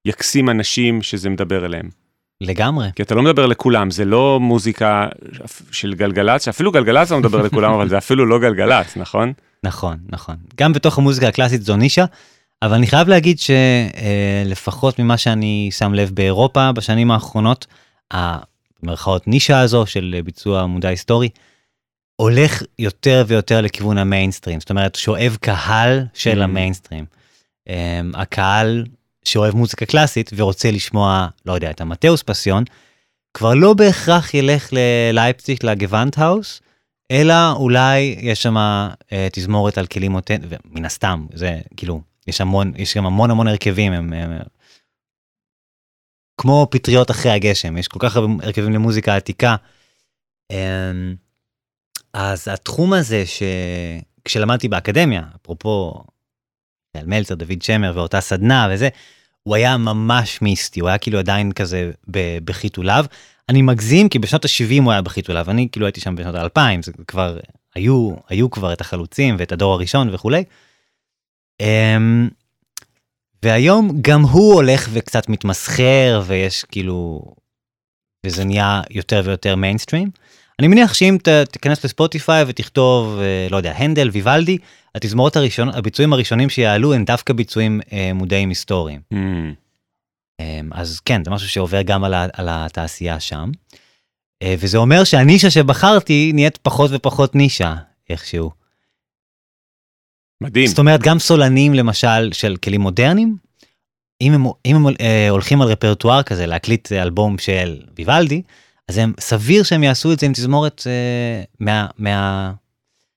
יקסים אנשים שזה מדבר אליהם. לגמרי. כי אתה לא מדבר לכולם, זה לא מוזיקה של גלגלצ, שאפילו גלגלצ לא מדבר לכולם, אבל זה אפילו לא גלגלצ, נכון? נכון, נכון. גם בתוך המוזיקה הקלאסית זו נישה, אבל אני חייב להגיד שלפחות ממה שאני שם לב באירופה בשנים האחרונות, המרכאות נישה הזו של ביצוע מודע היסטורי, הולך יותר ויותר לכיוון המיינסטרים, זאת אומרת שואב קהל של mm. המיינסטרים. אמ, הקהל שאוהב מוזיקה קלאסית ורוצה לשמוע, לא יודע, את ה Matthäus Passion, כבר לא בהכרח ילך ללייפציג, לגוואנדהאוס, אלא אולי יש שם אה, תזמורת על כלים אותנטיים, ומן הסתם, זה כאילו, יש המון, יש גם המון המון הרכבים, הם, הם, כמו פטריות אחרי הגשם, יש כל כך הרבה הרכבים למוזיקה עתיקה. אה, אז התחום הזה שכשלמדתי באקדמיה, אפרופו מלצר, דוד שמר ואותה סדנה וזה, הוא היה ממש מיסטי, הוא היה כאילו עדיין כזה בחיתוליו. אני מגזים כי בשנות ה-70 הוא היה בחיתוליו, אני כאילו הייתי שם בשנות ה-2000, זה כבר, היו, היו כבר את החלוצים ואת הדור הראשון וכולי. Um, והיום גם הוא הולך וקצת מתמסחר ויש כאילו, וזה נהיה יותר ויותר מיינסטרים. אני מניח שאם תיכנס לספוטיפיי ותכתוב, אה, לא יודע, הנדל, ויוולדי, התזמורות הראשון, הביצועים הראשונים שיעלו הם דווקא ביצועים אה, מודעים היסטוריים. Mm. אה, אז כן, זה משהו שעובר גם על, ה, על התעשייה שם. אה, וזה אומר שהנישה שבחרתי נהיית פחות ופחות נישה, איכשהו. מדהים. זאת אומרת, גם סולנים למשל של כלים מודרניים, אם הם, אם הם אה, הולכים על רפרטואר כזה להקליט אלבום של ויוולדי, אז הם סביר שהם יעשו את זה עם תזמורת אה, מה, מה,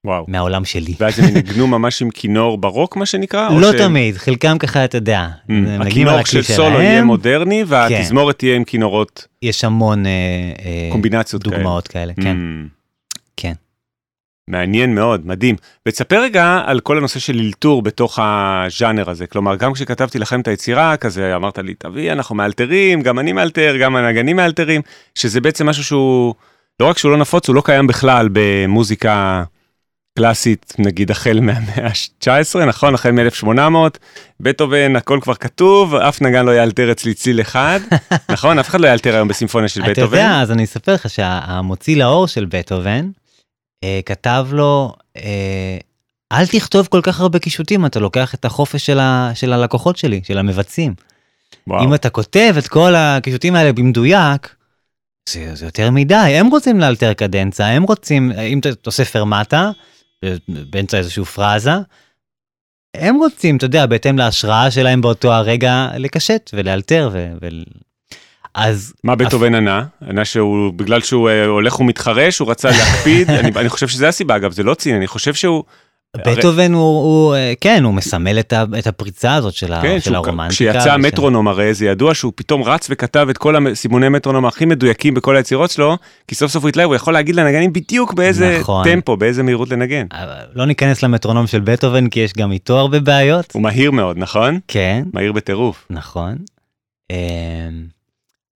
וואו. מהעולם שלי. ואז הם ינגנו ממש עם כינור ברוק מה שנקרא? לא שהם... תמיד, חלקם ככה אתה יודע. Mm, הכינור של סולו יהיה מודרני והתזמורת כן. תהיה עם כינורות. יש המון אה, אה קומבינציות דוגמאות כאלה, כאלה כן. Mm. כן. מעניין מאוד, מדהים. ותספר רגע על כל הנושא של אלתור בתוך הז'אנר הזה. כלומר, גם כשכתבתי לכם את היצירה, כזה אמרת לי, תביא, אנחנו מאלתרים, גם אני מאלתר, גם הנגנים מאלתרים, שזה בעצם משהו שהוא, לא רק שהוא לא נפוץ, הוא לא קיים בכלל במוזיקה קלאסית, נגיד החל מהמאה ה-19, נכון? החל מ-1800, בטהובן, הכל כבר כתוב, אף נגן לא יאלתר אצלי ציל אחד, נכון? אף אחד לא יאלתר היום בסימפוניה של בטהובן. אתה יודע, אז אני אספר לך שהמוציא לאור של בטהובן, אה, כתב לו, אה, אל תכתוב כל כך הרבה קישוטים, אתה לוקח את החופש של, ה, של הלקוחות שלי, של המבצעים. וואו. אם אתה כותב את כל הקישוטים האלה במדויק, זה, זה יותר מדי, הם רוצים לאלתר קדנצה, הם רוצים, אם אתה עושה פרמטה, באמצע איזושהי פרזה, הם רוצים, אתה יודע, בהתאם להשראה שלהם באותו הרגע, לקשט ולאלתר ו... ו... אז... מה בטהובן ענה? ענה שהוא, בגלל שהוא uh, הולך ומתחרש, הוא רצה להקפיד, אני, אני חושב שזה הסיבה, אגב, זה לא ציני, אני חושב שהוא... בטהובן הוא, הוא, אה, כן, הוא מסמל את, ה, את הפריצה הזאת של, כן, של הרומנטיקה. כשיצא המטרונום הרי זה ידוע שהוא פתאום רץ וכתב את כל הסימוני מטרונום הכי מדויקים בכל היצירות שלו, כי סוף סוף הוא התלהב, הוא יכול להגיד לנגנים בדיוק באיזה נכון. טמפו, באיזה מהירות לנגן. לא ניכנס למטרונום של בטהובן כי יש גם איתו הרבה בעיות. הוא מהיר מאוד, נכון? כן. מהיר בטירוף. נכון. אמ,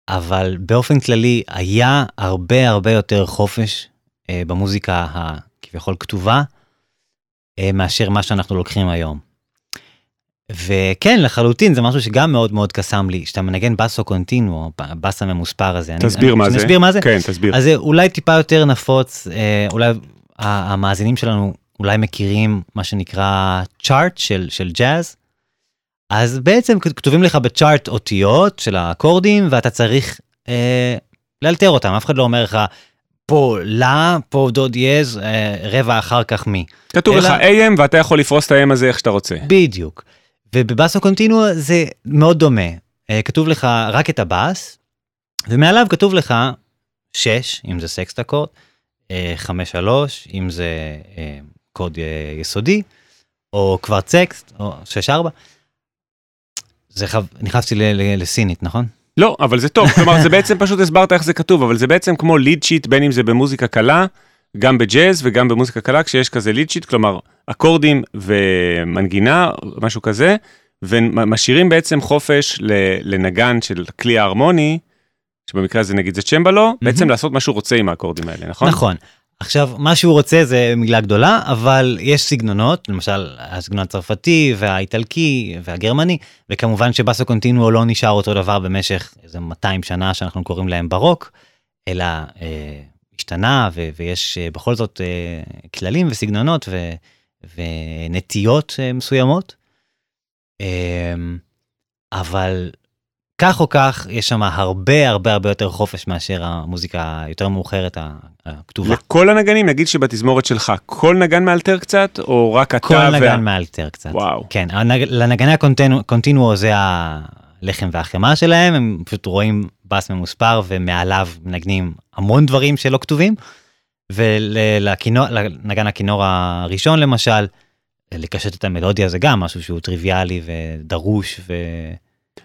אבל באופן כללי היה הרבה הרבה יותר חופש אה, במוזיקה הכביכול כתובה. אה, מאשר מה שאנחנו לוקחים היום. וכן, לחלוטין, זה משהו שגם מאוד מאוד קסם לי, שאתה מנגן בסו קונטינו, הבאס הממוספר הזה. תסביר אני, מה זה. תסביר מה זה? כן, תסביר. אז זה אולי טיפה יותר נפוץ, אה, אולי המאזינים שלנו אולי מכירים מה שנקרא צ'ארט של, של ג'אז. אז בעצם כתובים לך בצ'ארט אותיות של האקורדים, ואתה צריך אה, לאלתר אותם, אף אחד לא אומר לך, פה לה, פה דוד יז, אה, רבע אחר כך מי. כתוב אלא... לך AM ואתה יכול לפרוס את ה-AM הזה איך שאתה רוצה. בדיוק. ובבאסו קונטינו זה מאוד דומה. אה, כתוב לך רק את הבאס, ומעליו כתוב לך 6, אם זה sext אקורד, 5-3, אם זה אקורד יסודי, או Quartsext, או 6-4. זה חו... נכנסתי לסינית, נכון? לא, אבל זה טוב, כלומר זה בעצם פשוט הסברת איך זה כתוב, אבל זה בעצם כמו lead sheet, בין אם זה במוזיקה קלה, גם בג'אז וגם במוזיקה קלה, כשיש כזה lead sheet, כלומר אקורדים ומנגינה, משהו כזה, ומשאירים בעצם חופש לנגן של כלי ההרמוני, שבמקרה הזה נגיד זה צ'מבלו, mm-hmm. בעצם לעשות מה שהוא רוצה עם האקורדים האלה, נכון? נכון. עכשיו, מה שהוא רוצה זה מילה גדולה, אבל יש סגנונות, למשל הסגנון הצרפתי והאיטלקי והגרמני, וכמובן שבאסו קונטיnuo לא נשאר אותו דבר במשך איזה 200 שנה שאנחנו קוראים להם ברוק, אלא אה, השתנה ו- ויש אה, בכל זאת אה, כללים וסגנונות ו- ונטיות אה, מסוימות. אה, אבל כך או כך, יש שם הרבה הרבה הרבה יותר חופש מאשר המוזיקה היותר מאוחרת הכתובה. לכל הנגנים, נגיד שבתזמורת שלך, כל נגן מאלתר קצת, או רק אתה כל וה... נגן מאלתר קצת. וואו. כן, הנג... לנגני הקונטיnuo זה הלחם והחמאה שלהם, הם פשוט רואים בס ממוספר ומעליו מנגנים המון דברים שלא כתובים. ולנגן הכינור הראשון למשל, לקשט את המלודיה זה גם משהו שהוא טריוויאלי ודרוש ו...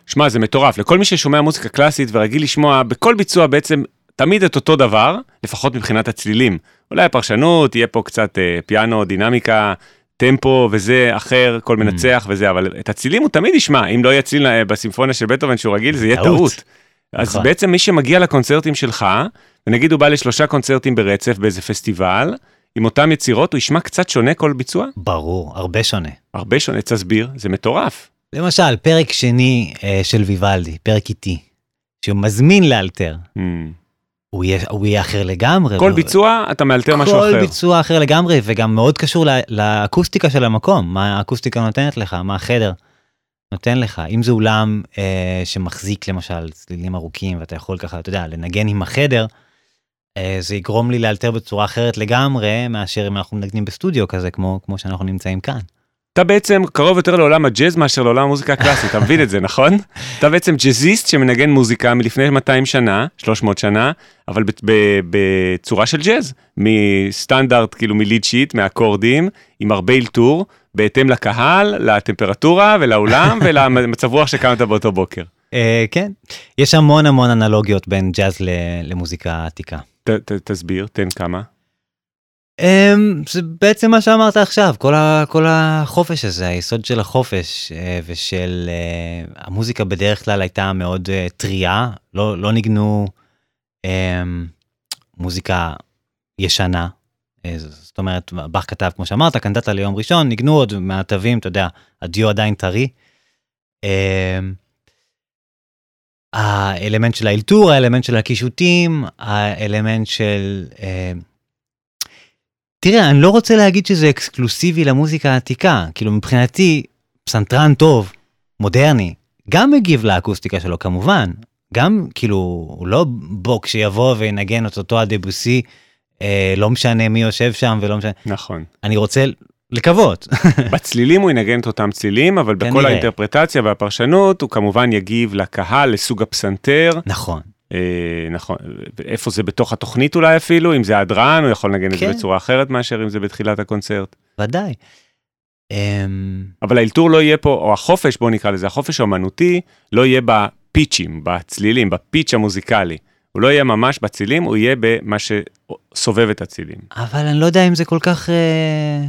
שמע, זה מטורף. לכל מי ששומע מוזיקה קלאסית ורגיל לשמוע בכל ביצוע בעצם תמיד את אותו דבר, לפחות מבחינת הצלילים. אולי הפרשנות, יהיה פה קצת אה, פיאנו, דינמיקה, הטמפו וזה אחר, כל Mm. מנצח וזה, אבל את הצלילים הוא תמיד ישמע, אם לא יהיה צליל אה, בסימפוניה של בטהובן שהוא רגיל, זה יהיה טעות. טעות. אז נכון. בעצם מי שמגיע לקונצרטים שלך, ונגיד הוא בא לשלושה קונצרטים ברצף באיזה פסטיבל, עם אותם יצירות, הוא ישמע קצת שונה כל ביצוע? ברור, הרבה שונה. הרבה שונה, תסביר, זה מטורף. למשל, פרק שני אה, של ויוולדי, פרק איטי, שהוא מזמין לאלתר, Hmm. הוא יהיה, הוא יהיה אחר לגמרי. כל לא- ביצוע אתה מאלתר משהו כל אחר. ביצוע אחר לגמרי, וגם מאוד קשור ל- לאקוסטיקה של המקום, מה האקוסטיקה נותנת לך, מה החדר נותן לך. אם זה אולם אה, שמחזיק למשל צלילים ארוכים, ואתה יכול ככה, אתה יודע, לנגן עם החדר, אה, זה יגרום לי לאלתר בצורה אחרת לגמרי, מאשר אם אנחנו מנגנים בסטודיו כזה, כמו, כמו שאנחנו נמצאים כאן. אתה בעצם קרוב יותר לעולם הג'אז מאשר לעולם המוזיקה הקלאסית, אתה מבין את זה, נכון? אתה בעצם ג'אזיסט שמנגן מוזיקה מלפני 200 שנה, 300 שנה, אבל בצורה של ג'אז, מסטנדרט, כאילו מליד שיט, מאקורדים, עם הרבה אלתור, בהתאם לקהל, לטמפרטורה ולאולם ולמצב רוח שקמת באותו בוקר. אה, כן, יש המון המון אנלוגיות בין ג'אז למוזיקה עתיקה. תסביר, תן כמה. Um, זה בעצם מה שאמרת עכשיו, כל, ה, כל החופש הזה, היסוד של החופש uh, ושל uh, המוזיקה בדרך כלל הייתה מאוד uh, טריה, לא, לא ניגנו um, מוזיקה ישנה. זאת אומרת, באך כתב, כמו שאמרת, קנטטה ליום ראשון, ניגנו עוד מהתווים, אתה יודע, הדיו עדיין טרי. Um, האלמנט של האלתור, האלמנט של הקישוטים, האלמנט של... תראה, אני לא רוצה להגיד שזה אקסקלוסיבי למוזיקה העתיקה, כאילו מבחינתי, פסנתרן טוב, מודרני, גם מגיב לאקוסטיקה שלו כמובן, גם כאילו, הוא לא בוק שיבוא וינגן את אותו הדבוסי, אה, לא משנה מי יושב שם ולא משנה, נכון. אני רוצה לקוות. בצלילים הוא ינגן את אותם צלילים, אבל בכל. האינטרפרטציה והפרשנות הוא כמובן יגיב לקהל, לסוג הפסנתר. נכון, נכון, איפה זה בתוך התוכנית אולי אפילו, אם זה הדרן, הוא יכול לנגן את זה כן. בצורה אחרת מאשר אם זה בתחילת הקונצרט. ודאי. אמ, אבל האלתור לא יהיה פה, או החופש, בוא נקרא לזה, החופש האמנותי, לא יהיה בפיצ'ים, בצלילים, בפיץ' המוזיקלי. הוא לא יהיה ממש בצילים, הוא יהיה במה שסובב את הצילים. אבל אני לא יודע אם זה כל כך אה,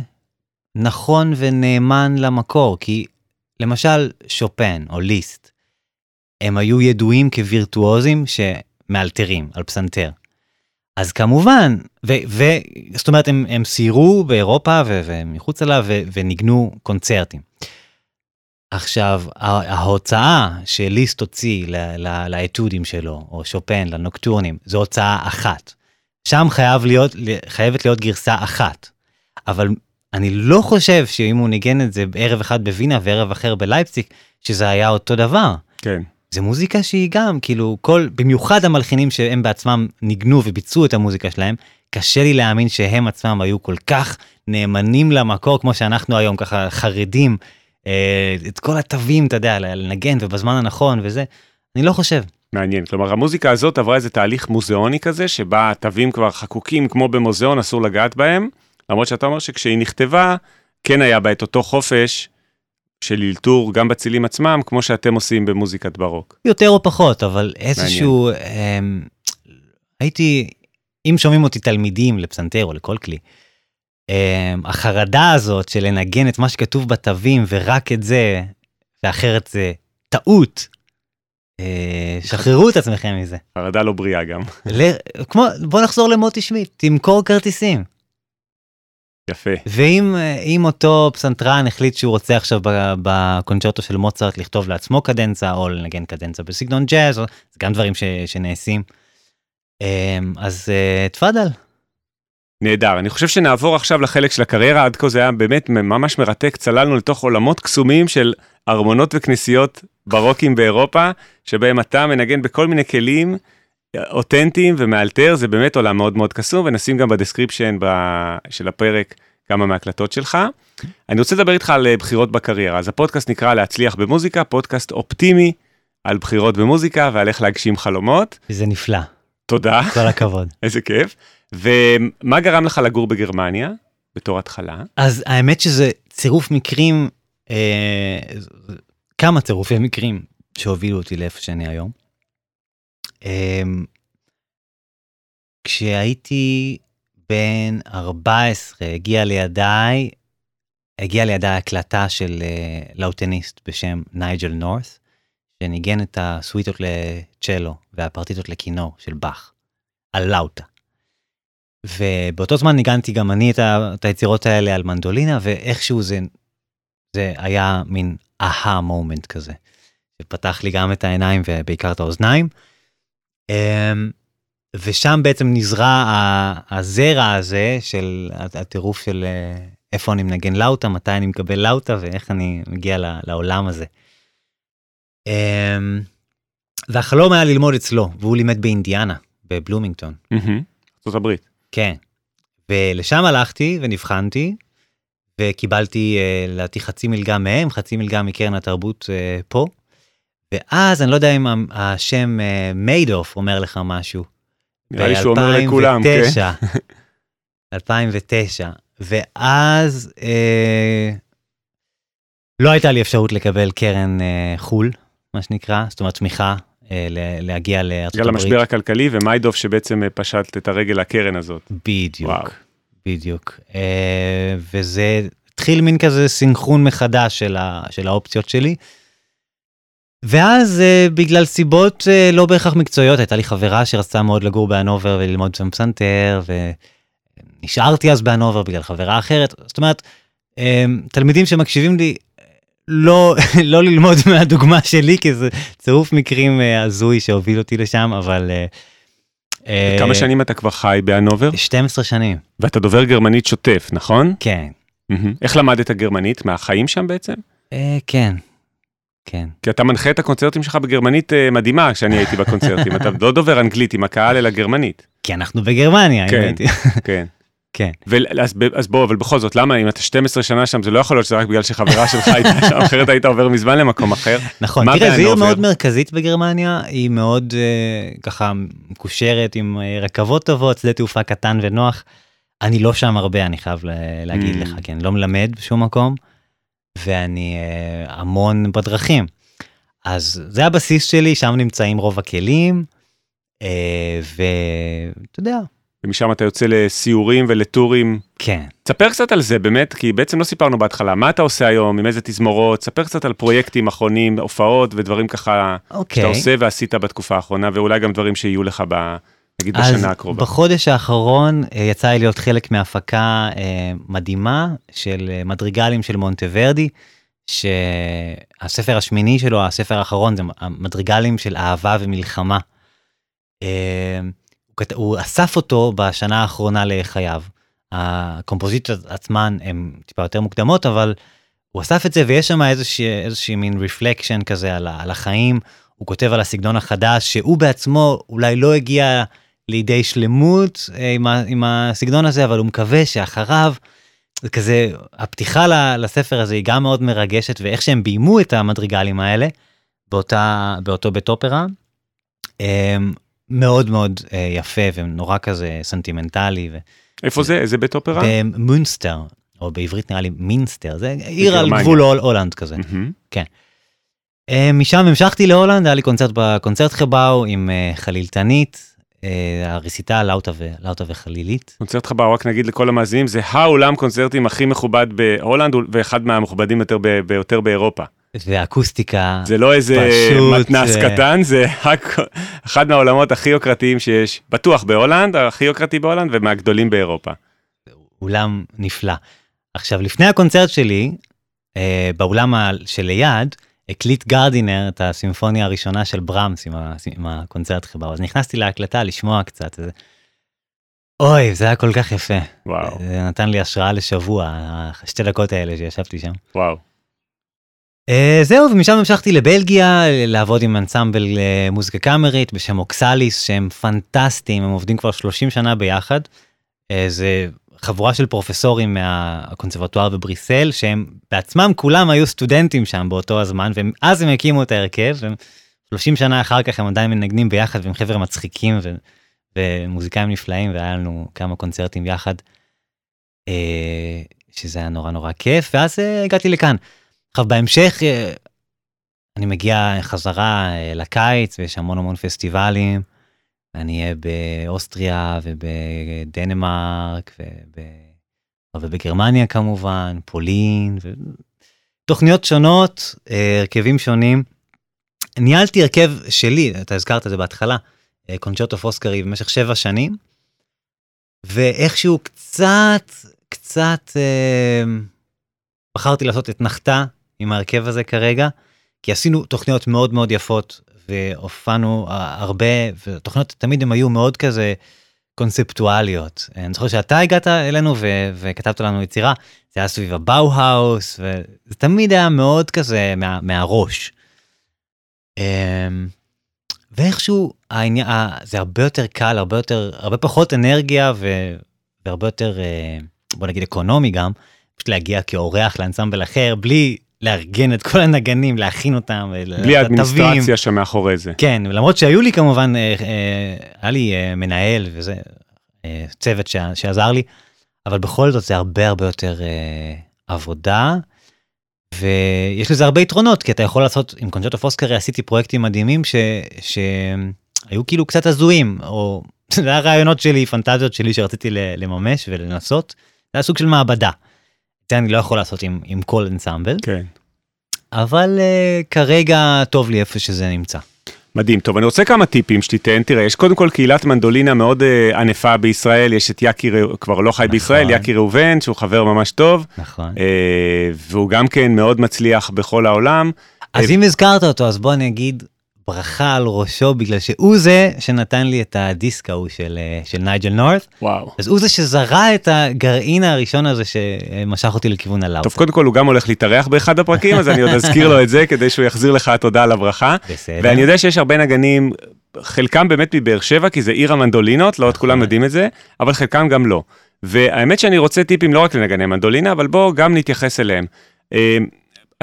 נכון ונאמן למקור, כי למשל שופן או ליסט, הם היו ידועים כווירטואוזים שמאלתרים על פסנתר. אז כמובן, ו, ו, זאת אומרת, הם, הם סיירו באירופה ו, ומחוץ לה וניגנו קונצרטים. עכשיו, ההוצאה שליסט הוציא לאתודים שלו, או שופן, לנוקטורנים, זו הוצאה אחת. שם חייב להיות, חייבת להיות גרסה אחת. אבל אני לא חושב שאם הוא ניגן את זה בערב אחד בווינה וערב אחר בלייפציג, שזה היה אותו דבר. כן. זה מוזיקה שהיא גם, כאילו, כל, במיוחד המלחינים שהם בעצמם ניגנו וביצעו את המוזיקה שלהם, קשה לי להאמין שהם עצמם היו כל כך נאמנים למקור, כמו שאנחנו היום ככה חרדים, אה, את כל התווים, אתה יודע, לנגן ובזמן הנכון וזה, אני לא חושב. מעניין, כלומר המוזיקה הזאת עברה איזה תהליך מוזיאוני כזה, שבה התווים כבר חקוקים כמו במוזיאון, אסור לגעת בהם, למרות שאתה אומר שכשהיא נכתבה, כן היה בה את אותו חופש של אלתור גם בצילים עצמם, כמו שאתם עושים במוזיקת ברוק. יותר או פחות, אבל איזשהו, אה, הייתי, אם שומעים אותי תלמידים לפסנתר או לכל כלי, אה, החרדה הזאת של לנגן את מה שכתוב בתווים ורק את זה, ואחרת זה טעות. אה, שחררו את עצמכם מזה. חרדה לא בריאה גם. ל- כמו, בוא נחזור למוטי שמיט, תמכור כרטיסים. יפה. ואם אה, אותו פסנתרן החליט שהוא רוצה עכשיו בקונצ'רטו של מוצרט לכתוב לעצמו קדנצה או לנגן קדנצה בסגנון ג'אז, זה גם דברים ש, שנעשים. אה, אז אה, תפאדל. נהדר. אני חושב שנעבור עכשיו לחלק של הקריירה, עד כה זה היה באמת ממש מרתק, צללנו לתוך עולמות קסומים של ארמונות וכנסיות ברוקים באירופה, שבהם אתה מנגן בכל מיני כלים אותנטיים ומאלתר, זה באמת עולם מאוד מאוד קסום, ונשים גם ב description ב... של הפרק כמה מהקלטות שלך. אני רוצה לדבר איתך על אה, בחירות בקריירה, אז הפודקאסט נקרא להצליח במוזיקה, פודקאסט אופטימי על בחירות במוזיקה ועל איך להגשים חלומות. זה נפלא, תודה, כל הכבוד. איזה כיף. ומה גרם לך לגור בגרמניה בתור התחלה? אז האמת שזה צירוף מקרים, אה, כמה צירופי מקרים שהובילו אותי לאיפה שאני היום. אה, כשהייתי בן 14 הגיע לידיי הגיעה לידה הקלטה של אה, לאוטניסט בשם נייג'ל נורת', שניגן את הסוויטות לצ'לו והפרטיטות לכינור של באך, על לאוטה. ובאותו זמן ניגנתי גם אני את, ה, את היצירות האלה על מנדולינה, ואיכשהו זה, זה היה מין אהה מומנט כזה. שפתח לי גם את העיניים ובעיקר את האוזניים. אמ, ושם בעצם נזרע הזרע הזה של הטירוף של אה, איפה אני מנגן לאוטה, מתי אני מקבל לאוטה ואיך אני מגיע לעולם הזה. אמ, והחלום היה ללמוד אצלו, והוא לימד באינדיאנה, בבלומינגטון. ארצות הברית. כן. ולשם הלכתי ונבחנתי, וקיבלתי, אה, לדעתי, חצי מלגה מהם, חצי מלגה מקרן התרבות אה, פה. ואז אני לא יודע אם השם מיידוף אומר לך משהו. נראה לי שהוא אומר לכולם, כן. 2009, ואז אה, לא הייתה לי אפשרות לקבל קרן אה, חו"ל, מה שנקרא, זאת אומרת תמיכה אה, להגיע לארצות הברית. בגלל המשבר הכלכלי ומיידוף שבעצם אה, פשט את הרגל לקרן הזאת. בדיוק, וואו. בדיוק. אה, וזה התחיל מין כזה סינכרון מחדש של, ה, של האופציות שלי. ואז uh, בגלל סיבות uh, לא בהכרח מקצועיות, הייתה לי חברה שרצתה מאוד לגור בהנובר וללמוד שם פסנתר, ונשארתי אז בהנובר בגלל חברה אחרת. זאת אומרת, um, תלמידים שמקשיבים לי, לא, לא ללמוד מהדוגמה שלי, כי זה צירוף מקרים uh, הזוי שהוביל אותי לשם, אבל... Uh, כמה שנים אתה כבר חי בהנובר? 12 שנים. ואתה דובר גרמנית שוטף, נכון? כן. איך למדת גרמנית? מהחיים שם בעצם? Uh, כן. כן. כי אתה מנחה את הקונצרטים שלך בגרמנית uh, מדהימה כשאני הייתי בקונצרטים, אתה לא דובר אנגלית עם הקהל אלא גרמנית. כי אנחנו בגרמניה, כן, הייתי. כן. כן. אז, אז בוא, אבל בכל זאת, למה אם אתה 12 שנה שם, זה לא יכול להיות שזה רק בגלל שחברה שלך הייתה שם, אחרת היית עובר מזמן למקום אחר. נכון, תראה, זו עיר מאוד מרכזית בגרמניה, היא מאוד uh, ככה מקושרת עם uh, רכבות טובות, שדה תעופה קטן ונוח. אני לא שם הרבה, אני חייב להגיד mm. לך, כן, לא מלמד בשום מקום. ואני uh, המון בדרכים. אז זה הבסיס שלי, שם נמצאים רוב הכלים, uh, ואתה יודע. ומשם אתה יוצא לסיורים ולטורים. כן. תספר קצת על זה באמת, כי בעצם לא סיפרנו בהתחלה, מה אתה עושה היום, עם איזה תזמורות, ספר קצת על פרויקטים אחרונים, הופעות ודברים ככה, אוקיי. שאתה עושה ועשית בתקופה האחרונה, ואולי גם דברים שיהיו לך ב... נגיד בשנה הקרובה. בחודש האחרון אה, יצא לי להיות חלק מהפקה אה, מדהימה של אה, מדריגלים של מונטוורדי, שהספר השמיני שלו, הספר האחרון, זה המדריגלים של אהבה ומלחמה. הוא אסף אותו בשנה האחרונה לחייו. הקומפוזיציות עצמן הן טיפה יותר מוקדמות, אבל הוא אסף את זה ויש שם איזושהי, איזושהי מין רפלקשן כזה על, על החיים. הוא כותב על הסגנון החדש שהוא בעצמו אולי לא הגיע לידי שלמות אה, עם, ה, עם הסגנון הזה, אבל הוא מקווה שאחריו, זה כזה, הפתיחה לספר הזה היא גם מאוד מרגשת, ואיך שהם ביימו את המדריגלים האלה, באותה, באותו בית אופרה, אה, מאוד מאוד אה, יפה ונורא כזה סנטימנטלי. ו... איפה זה? איזה בית אופרה? במונסטר, או בעברית נראה לי מינסטר, זה עיר על גבול הולנד כזה. כן. משם המשכתי להולנד, היה לי קונצרט בקונצרטחבאו עם חלילתנית, אה, לאוטה, ו, לאוטה וחלילית. קונצרטחבאו, רק נגיד לכל המאזינים, זה האולם קונצרטים הכי מכובד בהולנד ואחד מהמכובדים יותר ביותר באירופה. ואקוסטיקה זה לא איזה מתנס ו... קטן, זה אחד מהעולמות הכי יוקרתיים שיש, בטוח בהולנד, הכי יוקרתי בהולנד ומהגדולים באירופה. אולם נפלא. עכשיו, לפני הקונצרט שלי, אה, באולם שליד, הקליט גרדינר את הסימפוניה הראשונה של ברמס עם, ה, עם הקונצרטחבאו, אז נכנסתי להקלטה לשמוע קצת. זה... אוי, זה היה כל כך יפה. וואו. זה נתן לי השראה לשבוע, השתי דקות האלה שישבתי שם. וואו. Uh, זהו, ומשם המשכתי לבלגיה, לעבוד עם אנסמבל uh, מוזיקה קאמרית בשם אוקסליס, שהם פנטסטיים, הם עובדים כבר 30 שנה ביחד. Uh, זה חבורה של פרופסורים מהקונסרבטואר בבריסל שהם בעצמם כולם היו סטודנטים שם באותו הזמן ואז הם הקימו את ההרכב. 30 שנה אחר כך הם עדיין מנגנים ביחד והם חבר'ה מצחיקים ו, ומוזיקאים נפלאים והיה לנו כמה קונצרטים יחד. אה, שזה היה נורא נורא כיף ואז אה, הגעתי לכאן. עכשיו בהמשך אה, אני מגיע חזרה לקיץ ויש המון המון פסטיבלים. אני אהיה באוסטריה ובדנמרק ובגרמניה כמובן, פולין, ו... תוכניות שונות, אה, הרכבים שונים. ניהלתי הרכב שלי, אתה הזכרת את זה בהתחלה, אה, קונצ'רטו פוסקרי במשך שבע שנים, ואיכשהו קצת, קצת אה, בחרתי לעשות אתנחתה עם ההרכב הזה כרגע, כי עשינו תוכניות מאוד מאוד יפות, והופענו הרבה, ותוכניות תמיד הם היו מאוד כזה קונספטואליות. אני זוכר שאתה הגעת אלינו ו- וכתבת לנו יצירה, זה היה סביב הבאו-האוס, וזה תמיד היה מאוד כזה מה- מהראש. אמ, ואיכשהו העניין, זה הרבה יותר קל, הרבה יותר, הרבה פחות אנרגיה ו, והרבה יותר, אה, בוא נגיד אקונומי גם, פשוט להגיע כאורח לאנסמבל אחר, בלי לארגן את כל הנגנים, להכין אותם. בלי האדמיניסטרציה שמאחורי זה. כן, למרות שהיו לי כמובן, אה, אה, היה לי מנהל וזה, צוות שעזר לי, אבל בכל זאת זה הרבה הרבה יותר עבודה. ויש לזה הרבה יתרונות כי אתה יכול לעשות עם קונצ'רטו פוסקרי עשיתי פרויקטים מדהימים ש... שהיו כאילו קצת הזויים או זה היה רעיונות שלי פנטזיות שלי שרציתי לממש ולנסות. זה היה סוג של מעבדה. זה אני לא יכול לעשות עם, עם כל אנסמבל. כן. אבל uh, כרגע טוב לי איפה שזה נמצא. מדהים. טוב, אני רוצה כמה טיפים שתיתן. תראה, יש קודם כל קהילת מנדולינה מאוד uh, ענפה בישראל, יש את יאקי, כבר לא חי נכון. בישראל, יאקי ראובן, שהוא חבר ממש טוב. נכון. Uh, והוא גם כן מאוד מצליח בכל העולם. אז uh, אם הזכרת אותו, אז בוא אני אגיד, ברכה על ראשו בגלל שהוא זה שנתן לי את הדיסק ההוא של, אה, של נייג'ל נורת. וואו. אז הוא זה שזרע את הגרעין הראשון הזה שמשך אותי לכיוון הלאו. טוב, קודם כל הוא גם הולך להתארח באחד הפרקים, אז אני עוד אזכיר לו את זה כדי שהוא יחזיר לך תודה על הברכה. בסדר. ואני יודע שיש הרבה נגנים, חלקם באמת מבאר שבע, כי זה עיר המנדולינות, לא עוד כולם נכון. יודעים את זה, אבל חלקם גם לא. והאמת שאני רוצה טיפים לא רק לנגני מנדולינה, אבל בואו גם נתייחס אליהם.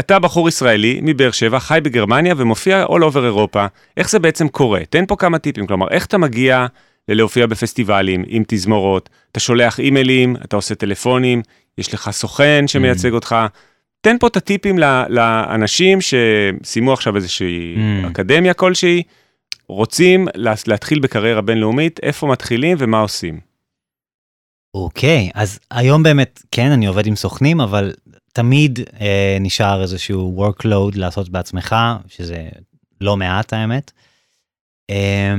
אתה בחור ישראלי מבאר שבע, חי בגרמניה ומופיע all over אירופה. איך זה בעצם קורה? תן פה כמה טיפים, כלומר, איך אתה מגיע להופיע בפסטיבלים עם תזמורות, אתה שולח אימיילים, אתה עושה טלפונים, יש לך סוכן שמייצג mm. אותך. תן פה את הטיפים לאנשים שסיימו עכשיו איזושהי mm. אקדמיה כלשהי, רוצים להתחיל בקריירה בינלאומית, איפה מתחילים ומה עושים. אוקיי, okay, אז היום באמת, כן, אני עובד עם סוכנים, אבל תמיד אה, נשאר איזשהו workload לעשות בעצמך, שזה לא מעט האמת. אה,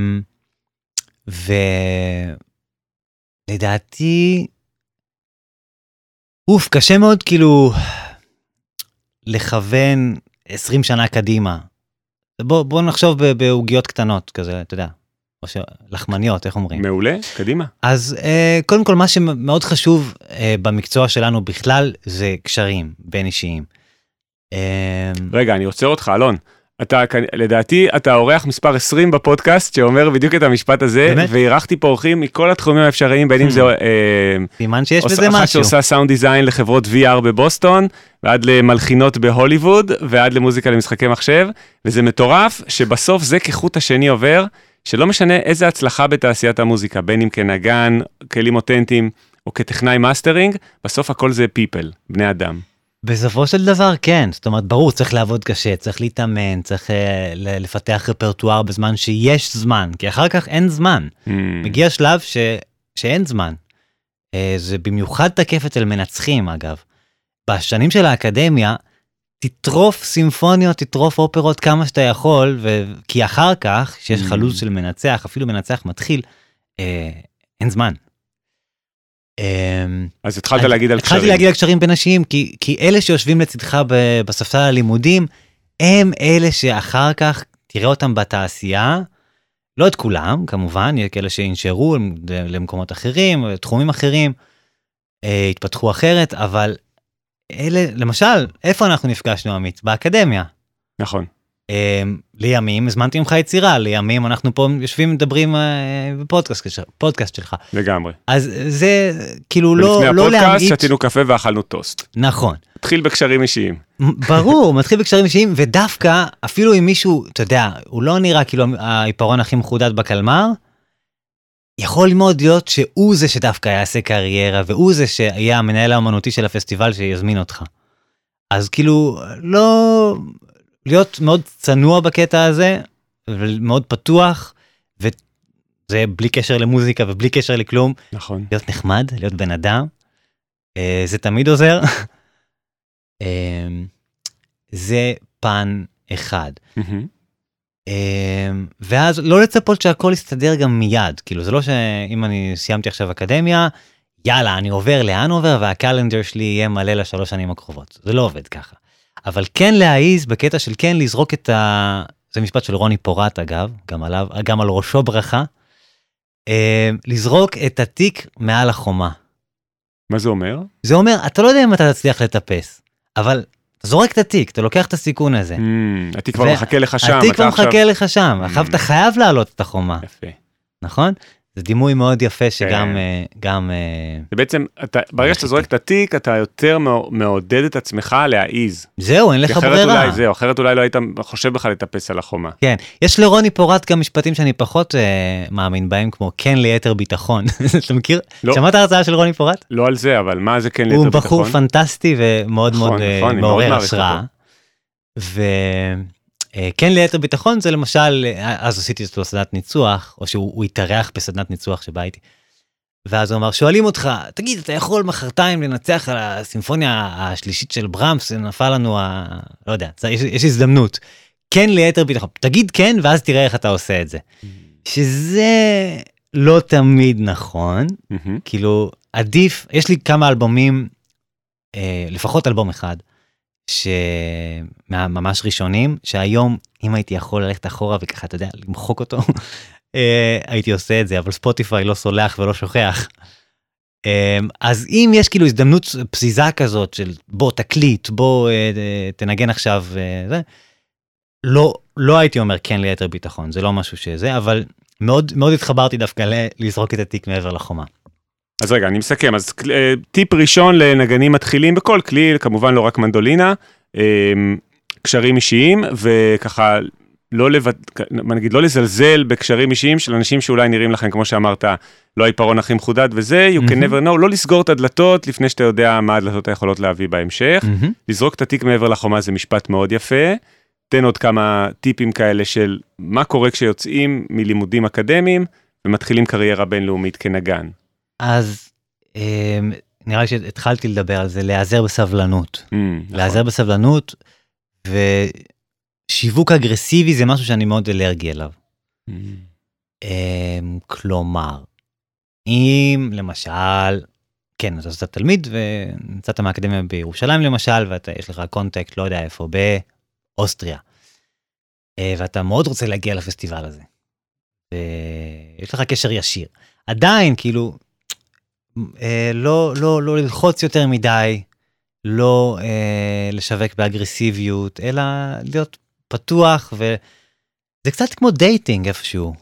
ולדעתי, אוף, קשה מאוד כאילו לכוון 20 שנה קדימה. בוא, בוא נחשוב בעוגיות קטנות כזה, אתה יודע, או שלחמניות, איך אומרים? מעולה, קדימה. אז אה, קודם כל, מה שמאוד חשוב אה, במקצוע שלנו בכלל, זה קשרים בין אישיים. אה, רגע, אני עוצר אותך, אלון. אתה, לדעתי, אתה אורח מספר 20 בפודקאסט שאומר בדיוק את המשפט הזה, באמת? ואירחתי פה אורחים מכל התחומים האפשריים, בין אם זה... אה, סימן שיש בזה משהו. אחת שעושה סאונד דיזיין לחברות VR בבוסטון, ועד למלחינות בהוליווד, ועד למוזיקה למשחקי מחשב, וזה מטורף שבסוף זה כחוט השני עובר. שלא משנה איזה הצלחה בתעשיית המוזיקה, בין אם כנגן, כלים אותנטיים, או כטכנאי מאסטרינג, בסוף הכל זה people, בני אדם. בסופו של דבר כן, זאת אומרת ברור צריך לעבוד קשה, צריך להתאמן, צריך אה, לפתח רפרטואר בזמן שיש זמן, כי אחר כך אין זמן. אממ. מגיע שלב ש... שאין זמן. Uh, זה במיוחד תקף אצל מנצחים אגב. בשנים של האקדמיה, תטרוף סימפוניות, תטרוף אופרות כמה שאתה יכול, ו... כי אחר כך, כשיש חלוץ של מנצח, אפילו מנצח מתחיל, אה, אין זמן. אה, אז התחלת להגיד על קשרים. התחלתי להגיד על קשרים בין אנשים, כי, כי אלה שיושבים לצדך בספסל הלימודים, הם אלה שאחר כך תראה אותם בתעשייה, לא את כולם, כמובן, יהיה כאלה שינשרו למקומות אחרים, תחומים אחרים, אה, התפתחו אחרת, אבל אלה, למשל, איפה אנחנו נפגשנו, עמית? באקדמיה. נכון. Um, לימים הזמנתי ממך יצירה, לימים אנחנו פה יושבים מדברים uh, בפודקאסט פודקאסט שלך. לגמרי. אז זה כאילו לא, לא להמעיט. לפני הפודקאסט שתינו קפה ואכלנו טוסט. נכון. מתחיל בקשרים אישיים. ברור, מתחיל בקשרים אישיים, ודווקא אפילו אם מישהו, אתה יודע, הוא לא נראה כאילו העיפרון הכי מחודד בקלמר, יכול מאוד להיות שהוא זה שדווקא יעשה קריירה, והוא זה שיהיה המנהל האמנותי של הפסטיבל שיזמין אותך. אז כאילו, לא... להיות מאוד צנוע בקטע הזה, ומאוד פתוח, וזה בלי קשר למוזיקה ובלי קשר לכלום. נכון. להיות נחמד, להיות בן אדם, אה, זה תמיד עוזר. אה, זה פן אחד. מהמם. אמ, ואז לא לצפות שהכל יסתדר גם מיד כאילו זה לא שאם אני סיימתי עכשיו אקדמיה יאללה אני עובר להנובר והקלנדר שלי יהיה מלא לשלוש שנים הקרובות זה לא עובד ככה. אבל כן להעיז בקטע של כן לזרוק את ה... זה משפט של רוני פורט אגב גם עליו גם על ראשו ברכה. אמ, לזרוק את התיק מעל החומה. מה זה אומר? זה אומר אתה לא יודע אם אתה תצליח לטפס אבל אתה זורק את התיק אתה לוקח את הסיכון הזה. Mm, התיק כבר מחכה לך שם. התיק כבר מחכה לך שם, עכשיו אתה חייב לעלות את החומה, יפה. נכון? זה דימוי מאוד יפה שגם, כן. אה, גם, אה, זה בעצם, אתה, ברגע שאתה זורק את התיק, אתה יותר מעו- מעודד את עצמך להעיז. זהו, אין לך ברירה. אולי, זהו, אחרת אולי לא היית חושב בכלל לטפס על החומה. כן, יש לרוני פורט גם משפטים שאני פחות אה, מאמין בהם, כמו כן ליתר ביטחון. אתה מכיר? לא. שמעת הרצאה של רוני פורט? לא על זה, אבל מה זה כן ליתר הוא ביטחון? בחור פנטסטי ומאוד נכון, מאוד אה, נכון, מעורר השראה. וכן ליתר ביטחון זה למשל, אה, אז עשיתי אצלו סדנת ניצוח, או שהוא הוא התארח בסדנת ניצוח שבה הייתי. ואז הוא אמר, שואלים אותך, תגיד, אתה יכול מחרתיים לנצח על הסימפוניה השלישית של ברמס, זה נפל לנו, ה... לא יודע, יש, יש הזדמנות. כן ליתר ביטחון, תגיד כן, ואז תראה איך אתה עושה את זה. שזה לא תמיד נכון. כאילו עדיף יש לי כמה אלבומים אה, לפחות אלבום אחד שממש ראשונים שהיום אם הייתי יכול ללכת אחורה וככה אתה יודע למחוק אותו אה, הייתי עושה את זה אבל ספוטיפיי לא סולח ולא שוכח. אה, אז אם יש כאילו הזדמנות פזיזה כזאת של בוא תקליט בוא אה, תנגן עכשיו זה לא לא הייתי אומר כן ליתר ביטחון זה לא משהו שזה אבל מאוד מאוד התחברתי דווקא לזרוק את התיק מעבר לחומה. אז רגע, אני מסכם. אז אה, טיפ ראשון לנגנים מתחילים בכל כלי, כמובן לא רק מנדולינה, אה, קשרים אישיים, וככה לא לבד... נגיד לא לזלזל בקשרים אישיים של אנשים שאולי נראים לכם, כמו שאמרת, לא העיפרון הכי מחודד וזה, you can never know, לא לסגור את הדלתות לפני שאתה יודע מה הדלתות היכולות להביא בהמשך. לזרוק את התיק מעבר לחומה זה משפט מאוד יפה. תן עוד כמה טיפים כאלה של מה קורה כשיוצאים מלימודים אקדמיים ומתחילים קריירה בינלאומית כנגן. אז אמ, נראה לי שהתחלתי לדבר על זה, להיעזר בסבלנות. Mm, נכון. להיעזר בסבלנות, ושיווק אגרסיבי זה משהו שאני מאוד אלרגי אליו. Mm. אמ, כלומר, אם למשל, כן, אז אתה תלמיד ויצאת מהאקדמיה בירושלים למשל, ואתה, יש לך contact, לא יודע איפה, באוסטריה. אה, ואתה מאוד רוצה להגיע לפסטיבל הזה. ויש לך קשר ישיר. עדיין, כאילו, אה, לא, לא, לא ללחוץ יותר מדי, לא אה, לשווק באגרסיביות, אלא להיות פתוח, וזה קצת כמו dating איפשהו.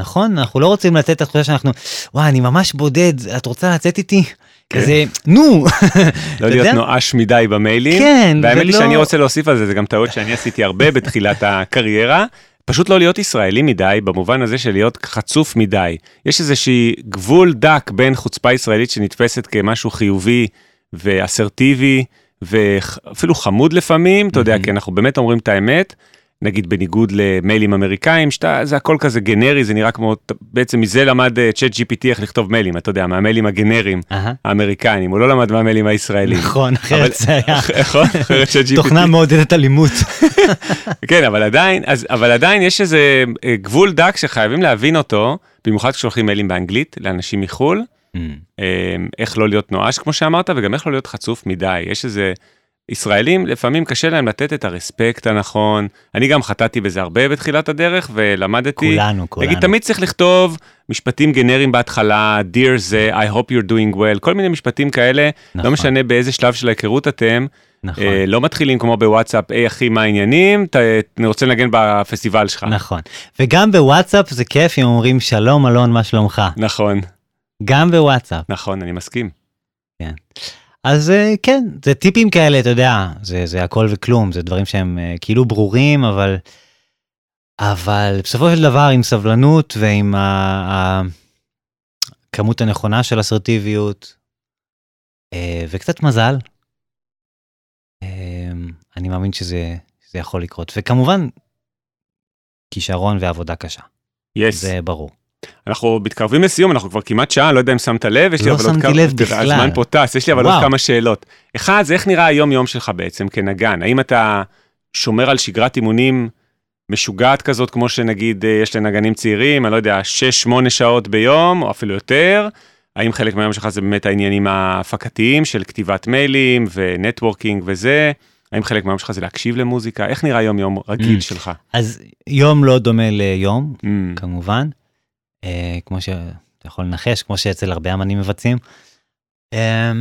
נכון? אנחנו לא רוצים לתת את התחושה שאנחנו, וואי, אני ממש בודד, את רוצה לצאת איתי? כן. כזה, נו! לא להיות? נואש מדי במיילים. כן, והאמת ולא- שאני רוצה להוסיף על זה, זה גם טעות שאני עשיתי הרבה בתחילת הקריירה. פשוט לא להיות ישראלי מדי, במובן הזה של להיות חצוף מדי. יש איזושהי גבול דק בין חוצפה ישראלית שנתפסת כמשהו חיובי ואסרטיבי, ואפילו חמוד לפעמים, אתה יודע. כי אנחנו באמת אומרים את האמת. נגיד בניגוד למיילים אמריקאים, שאתה, זה הכל כזה גנרי, זה נראה כמו, בעצם מזה למד צ'אט GPT איך לכתוב מיילים, אתה יודע, מהמיילים הגנריים אהה, האמריקאים, הוא לא למד מהמיילים הישראלים. נכון, אחרת זה היה נכון? אחרת ChatGPT. תוכנה מעודדת אלימות. כן, אבל עדיין, אז, אבל עדיין יש איזה אה, גבול דק שחייבים להבין אותו, במיוחד כששולחים מיילים באנגלית לאנשים מחו"ל, אה, איך לא להיות נואש כמו שאמרת, וגם איך לא להיות חצוף מדי. יש איזה, ישראלים לפעמים קשה להם לתת את הרספקט הנכון. אני גם חטאתי בזה הרבה בתחילת הדרך, ולמדתי, כולנו, כולנו. נגיד, תמיד צריך לכתוב משפטים גנריים בהתחלה, Dear זה, I hope you're doing well, כל מיני משפטים כאלה, נכון, לא משנה באיזה שלב של ההיכרות אתם, נכון, אה, לא מתחילים כמו בוואטסאפ, היי אחי, מה העניינים? ת- אני רוצה לנגן בפסטיבל שלך. נכון. וגם בוואטסאפ זה כיף אם אומרים שלום אלון, מה שלומך? נכון, גם בוואטסאפ. נכון, אני מסכים. אז אה, כן, זה טיפים כאלה, אתה יודע, זה, זה הכל וכלום, זה דברים שהם אה, כאילו ברורים, אבל, אבל בסופו של דבר עם סבלנות ועם הכמות הנכונה של אסרטיביות, אה, וקצת מזל, אני מאמין שזה, שזה יכול לקרות. וכמובן, כישרון ועבודה קשה, יס. זה ברור. אנחנו מתקרבים לסיום, אנחנו כבר כמעט שעה, לא יודע אם שמת לב, יש לי לא אבל עוד שמתי לב בכלל. הזמן פה טס, יש לי אבל עוד. כמה שאלות. אחד, זה איך נראה היום-יום שלך בעצם כנגן? האם אתה שומר על שגרת אימונים משוגעת כזאת, כמו שנגיד אה, יש לנגנים צעירים, אני לא יודע, 6-8 שעות ביום, או אפילו יותר? האם חלק מהיום שלך זה באמת העניינים ההפקתיים של כתיבת מיילים ונטוורקינג וזה? האם חלק מהיום שלך זה להקשיב למוזיקה? איך נראה יום-יום רגיל Mm. שלך? אז יום לא דומה ליום, Mm. כמובן, אה, כמו שאתה יכול לנחש, כמו שאצל הרבה אמנים מבצעים. אה,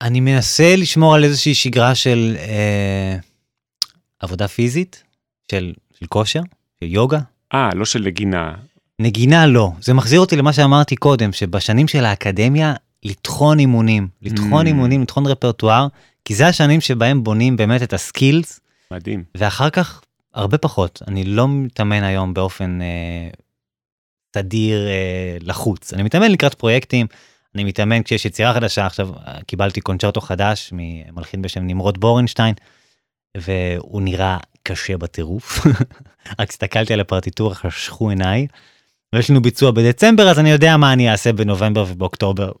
אני מנסה לשמור על איזושהי שגרה של אה, עבודה פיזית, של, של כושר, של יוגה. אה, לא של נגינה. נגינה לא, זה מחזיר אותי למה שאמרתי קודם, שבשנים של האקדמיה, לטחון אימונים, לטחון Mm. אימונים, לטחון רפרטואר, כי זה השנים שבהם בונים באמת את הסקילס, מדהים. ואחר כך הרבה פחות. אני לא מתאמן היום באופן אה, תדיר אה, לחוץ. אני מתאמן לקראת פרויקטים, אני מתאמן כשיש יצירה חדשה, עכשיו אה, קיבלתי קונצ'רטו חדש ממלחין בשם נמרוד בורנשטיין, והוא נראה קשה בטירוף. רק הסתכלתי על הפרטיטורה, חשכו עיניי, ויש לנו ביצוע בדצמבר, אז אני יודע מה אני אעשה בנובמבר ובאוקטובר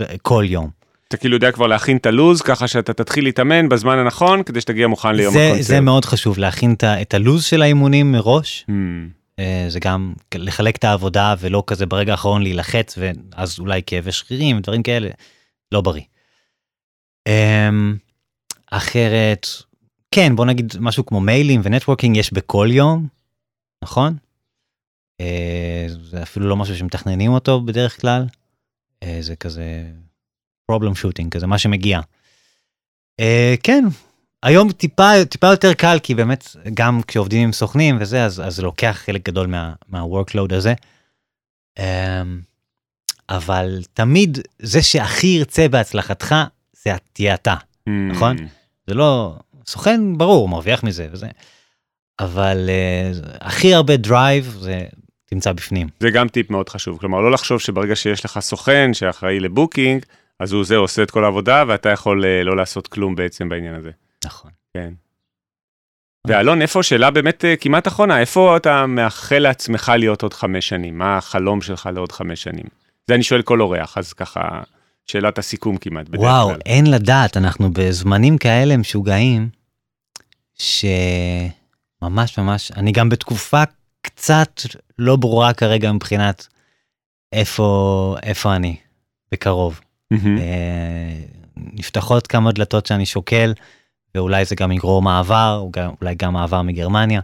אה, כל יום. אתה כאילו יודע כבר להכין את הלוז, ככה שאתה תתחיל להתאמן בזמן הנכון, כדי שתגיע מוכן ליום זה, הקונצרט. זה מאוד חשוב, להכין את הלו"ז של האימונים מראש. Mm. זה גם לחלק את העבודה ולא כזה ברגע האחרון להילחץ ואז אולי כאבי שרירים דברים כאלה לא בריא. אמ, אחרת כן בוא נגיד משהו כמו מיילים ונטוורקינג יש בכל יום נכון? אה, זה אפילו לא משהו שמתכננים אותו בדרך כלל. אה, זה כזה problem shooting כזה מה שמגיע. אה, כן היום טיפה טיפה יותר קל כי באמת גם כשעובדים עם סוכנים וזה אז אז לוקח חלק גדול מה מה workload הזה. אמ, אבל תמיד זה שהכי ירצה בהצלחתך זה תהיה אתה נכון? זה לא סוכן ברור מרוויח מזה וזה. אבל אה, הכי הרבה drive זה תמצא בפנים. זה גם טיפ מאוד חשוב, כלומר לא לחשוב שברגע שיש לך סוכן שאחראי ל booking, אז הוא זה עושה את כל העבודה ואתה יכול אה, לא לעשות כלום בעצם בעניין הזה. נכון. כן. ואלון, איפה, שאלה באמת אה, כמעט אחרונה, איפה אתה מאחל לעצמך להיות עוד חמש שנים? מה החלום שלך לעוד חמש שנים? זה אני שואל כל אורח, אז ככה, שאלת הסיכום כמעט וואו כלל. אין לדעת אנחנו בזמנים כאלה משוגעים שממש ממש אני גם בתקופה קצת לא ברורה כרגע מבחינת איפה איפה אני בקרוב. אה, נפתחות כמה דלתות שאני שוקל ואולי זה גם יגרור מעבר אולי גם מעבר מגרמניה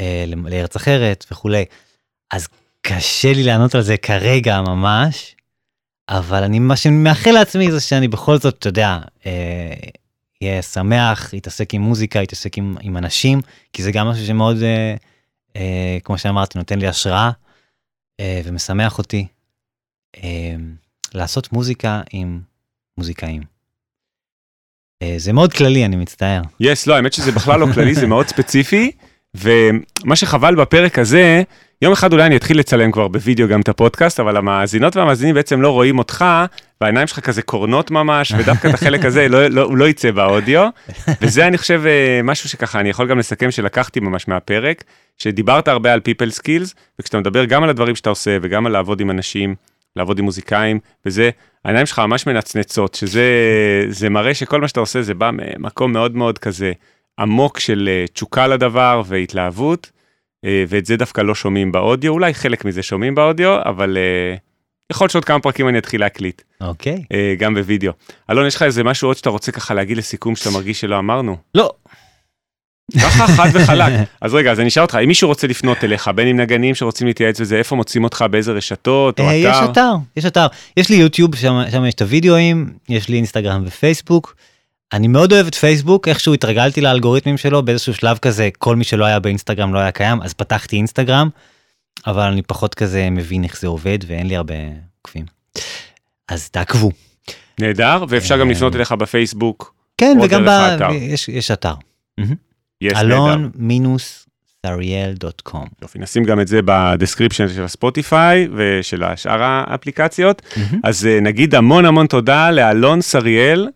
אה, לארץ אחרת וכולי. אז קשה לי לענות על זה כרגע ממש אבל אני מה שאני מאחל לעצמי זה שאני בכל זאת אתה יודע אה, יהיה שמח יתעסק עם מוזיקה יתעסק עם, עם אנשים כי זה גם משהו שמאוד אה, אה, כמו שאמרתי נותן לי השראה אה, ומשמח אותי. אה, לעשות מוזיקה עם מוזיקאים. אה, זה מאוד כללי אני מצטער. יס, לא, האמת שזה בכלל לא כללי, זה מאוד ספציפי, ומה שחבל בפרק הזה, יום אחד אולי אני אתחיל לצלם כבר בווידאו גם את הפודקסט, אבל המאזינות והמאזינים בעצם לא רואים אותך, והעיניים שלך כזה קורנות ממש, ודווקא את החלק הזה לא, לא, לא יצא באודיו, וזה אני חושב אה, משהו שככה אני יכול גם לסכם שלקחתי ממש מהפרק, שדיברת הרבה על people skills, וכשאתה מדבר גם על הדברים שאתה עושה וגם על לעבוד עם אנשים, לעבוד עם מוזיקאים, וזה, העיניים שלך ממש מנצנצות, שזה זה מראה שכל מה שאתה עושה זה בא ממקום מאוד מאוד כזה עמוק של אה, תשוקה לדבר והתלהבות, אה, ואת זה דווקא לא שומעים באודיו, אולי חלק מזה שומעים באודיו, אבל אה, יכול להיות שעוד כמה פרקים אני אתחיל להקליט, אוקיי. אה, גם בווידאו. אלון, יש לך איזה משהו עוד שאתה רוצה ככה להגיד לסיכום שאתה מרגיש שלא אמרנו? לא. ככה חד וחלק. אז רגע, אז אני אשאל אותך, אם מישהו רוצה לפנות אליך, בין אם נגנים שרוצים להתייעץ וזה, איפה מוצאים אותך, באיזה רשתות או אה, יש אתר? אתר, יש אתר. יש לי יוטיוב, שם שם יש את הוידאוים, יש לי אינסטגרם ופייסבוק. אני מאוד אוהב את פייסבוק, איכשהו התרגלתי לאלגוריתמים שלו, באיזשהו שלב כזה, כל מי שלא היה באינסטגרם לא היה קיים, אז פתחתי אינסטגרם, אבל אני פחות כזה מבין איך זה עובד ואין לי הרבה עוקבים. אז תעקבו. נהדר, ואפשר גם אה, לפנות אליך בפייסבוק. כן, וגם ב... יש, יש אתר. יש. אלון מינוס סריאל dot com. יופי, נשים גם את זה ב description של הספוטיפיי ושל שאר האפליקציות. אז אה, נגיד המון המון תודה לאלון סריאל,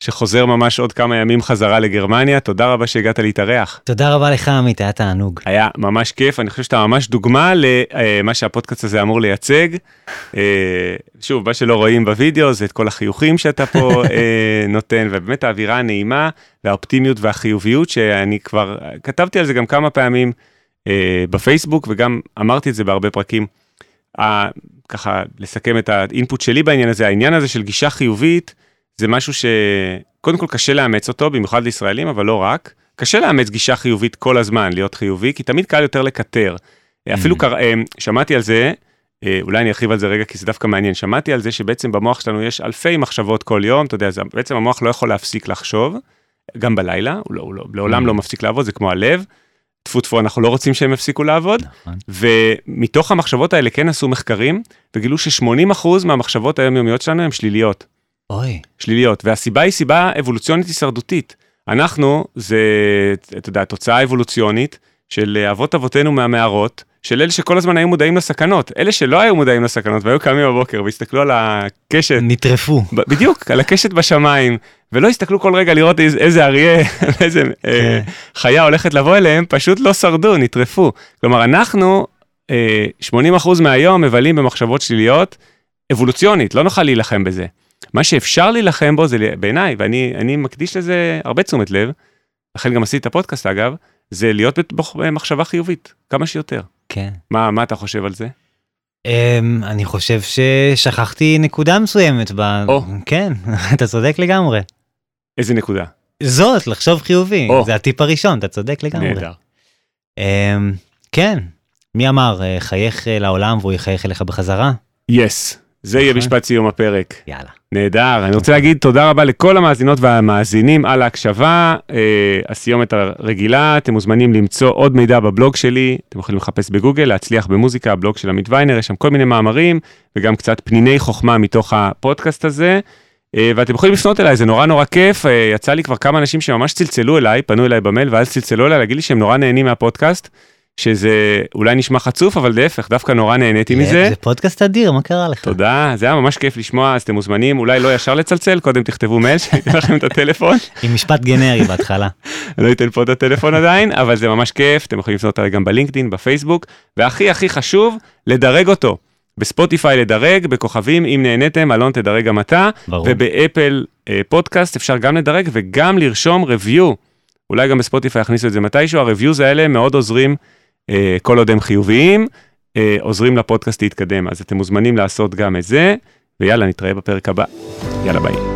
שחוזר ממש עוד כמה ימים חזרה לגרמניה. תודה רבה שהגעת להתארח. תודה רבה לך, עמית, היה תענוג. היה ממש כיף, אני חושב שאתה ממש דוגמה למה שהפודקאסט הזה אמור לייצג. אה, שוב, מה שלא רואים בווידאו זה את כל החיוכים שאתה פה אה, נותן, ובאמת האווירה הנעימה והאופטימיות והחיוביות, שאני כבר כתבתי על זה גם כמה פעמים אה, בפייסבוק, וגם אמרתי את זה בהרבה פרקים. ככה, לסכם את האינפוט שלי בעניין הזה, העניין הזה של גישה חיובית, זה משהו שקודם כל קשה לאמץ אותו, במיוחד לישראלים, אבל לא רק. קשה לאמץ גישה חיובית כל הזמן, להיות חיובי, כי תמיד קל יותר לקטר. Mm. אפילו קר... אה, שמעתי על זה, אה, אולי אני ארחיב על זה רגע, כי זה דווקא מעניין. שמעתי על זה שבעצם במוח שלנו יש אלפי מחשבות כל יום, אתה יודע, זה, בעצם המוח לא יכול להפסיק לחשוב, גם בלילה, הוא, לא, הוא לא, לעולם mm. לא מפסיק לעבוד, זה כמו הלב. טפו טפו, אנחנו לא רוצים שהם יפסיקו לעבוד. נכון. ומתוך המחשבות האלה כן עשו מחקרים, וגילו ש-80% מהמחשבות היומיומיות שלנו הן שליליות. אוי. שליליות, והסיבה היא סיבה אבולוציונית הישרדותית. אנחנו, זה, אתה יודע, תוצאה אבולוציונית של אבות אבותינו מהמערות, של אלה שכל הזמן היו מודעים לסכנות. אלה שלא היו מודעים לסכנות והיו קמים בבוקר והסתכלו על הקשת. נטרפו. בדיוק, על הקשת בשמיים, ולא הסתכלו כל רגע לראות איזה, איזה אריה, איזה אה, כן. חיה הולכת לבוא אליהם, פשוט לא שרדו, נטרפו. כלומר, אנחנו, אה, 80% מהיום מבלים במחשבות שליליות, אבולוציונית, לא נוכל להילחם בזה. מה שאפשר להילחם בו זה בעיניי, ואני מקדיש לזה הרבה תשומת לב, לכן גם עשיתי את הפודקאסט אגב, זה להיות במחשבה חיובית, כמה שיותר. כן. מה, מה אתה חושב על זה? Um, אני חושב ששכחתי נקודה מסוימת ב... או. כן, אתה צודק לגמרי. איזה נקודה? זאת, לחשוב חיובי, או. זה הטיפ הראשון, אתה צודק לגמרי. נהדר. Um, כן, מי אמר, אה, חייך אה, לעולם והוא יחייך אליך בחזרה? יס. Yes. זה יהיה. משפט סיום הפרק. יאללה. נהדר. אני רוצה להגיד תודה רבה לכל המאזינות והמאזינים על ההקשבה. אה, הסיומת הרגילה, אתם מוזמנים למצוא עוד מידע בבלוג שלי, אתם יכולים לחפש בגוגל, להצליח במוזיקה, הבלוג של עמית ויינר, יש שם כל מיני מאמרים, וגם קצת פניני חוכמה מתוך הפודקאסט הזה. אה, ואתם יכולים לפנות אליי, זה נורא נורא כיף. אה, יצא לי כבר כמה אנשים שממש צלצלו אליי, פנו אליי במייל, ואז צלצלו אליי להגיד לי שהם נורא נהנים מהפודקאסט. שזה אולי נשמע חצוף, אבל להפך, דווקא נורא נהניתי מזה. זה פודקאסט אדיר, מה קרה לך? תודה, זה היה ממש כיף לשמוע, אז אתם מוזמנים, אולי לא ישר לצלצל, קודם תכתבו מייל, שאני אתן לכם את הטלפון. עם משפט גנרי בהתחלה. לא אתן פה את הטלפון עדיין, אבל זה ממש כיף, אתם יכולים לפנות עליי גם בלינקדאין, בפייסבוק, והכי הכי חשוב, לדרג אותו. בספוטיפיי לדרג, בכוכבים, אם נהניתם, אלון תדרג גם אתה, ברור. ובאפל אה, פודקאסט אפשר גם לדרג וגם לרשום review. אולי גם בספוטיפיי יכניסו את זה מתישהו, ה-reviews האלה מאוד עוזרים כל עוד הם חיוביים, אה, עוזרים לפודקאסט להתקדם. אז אתם מוזמנים לעשות גם את זה, ויאללה, נתראה בפרק הבא. יאללה, ביי.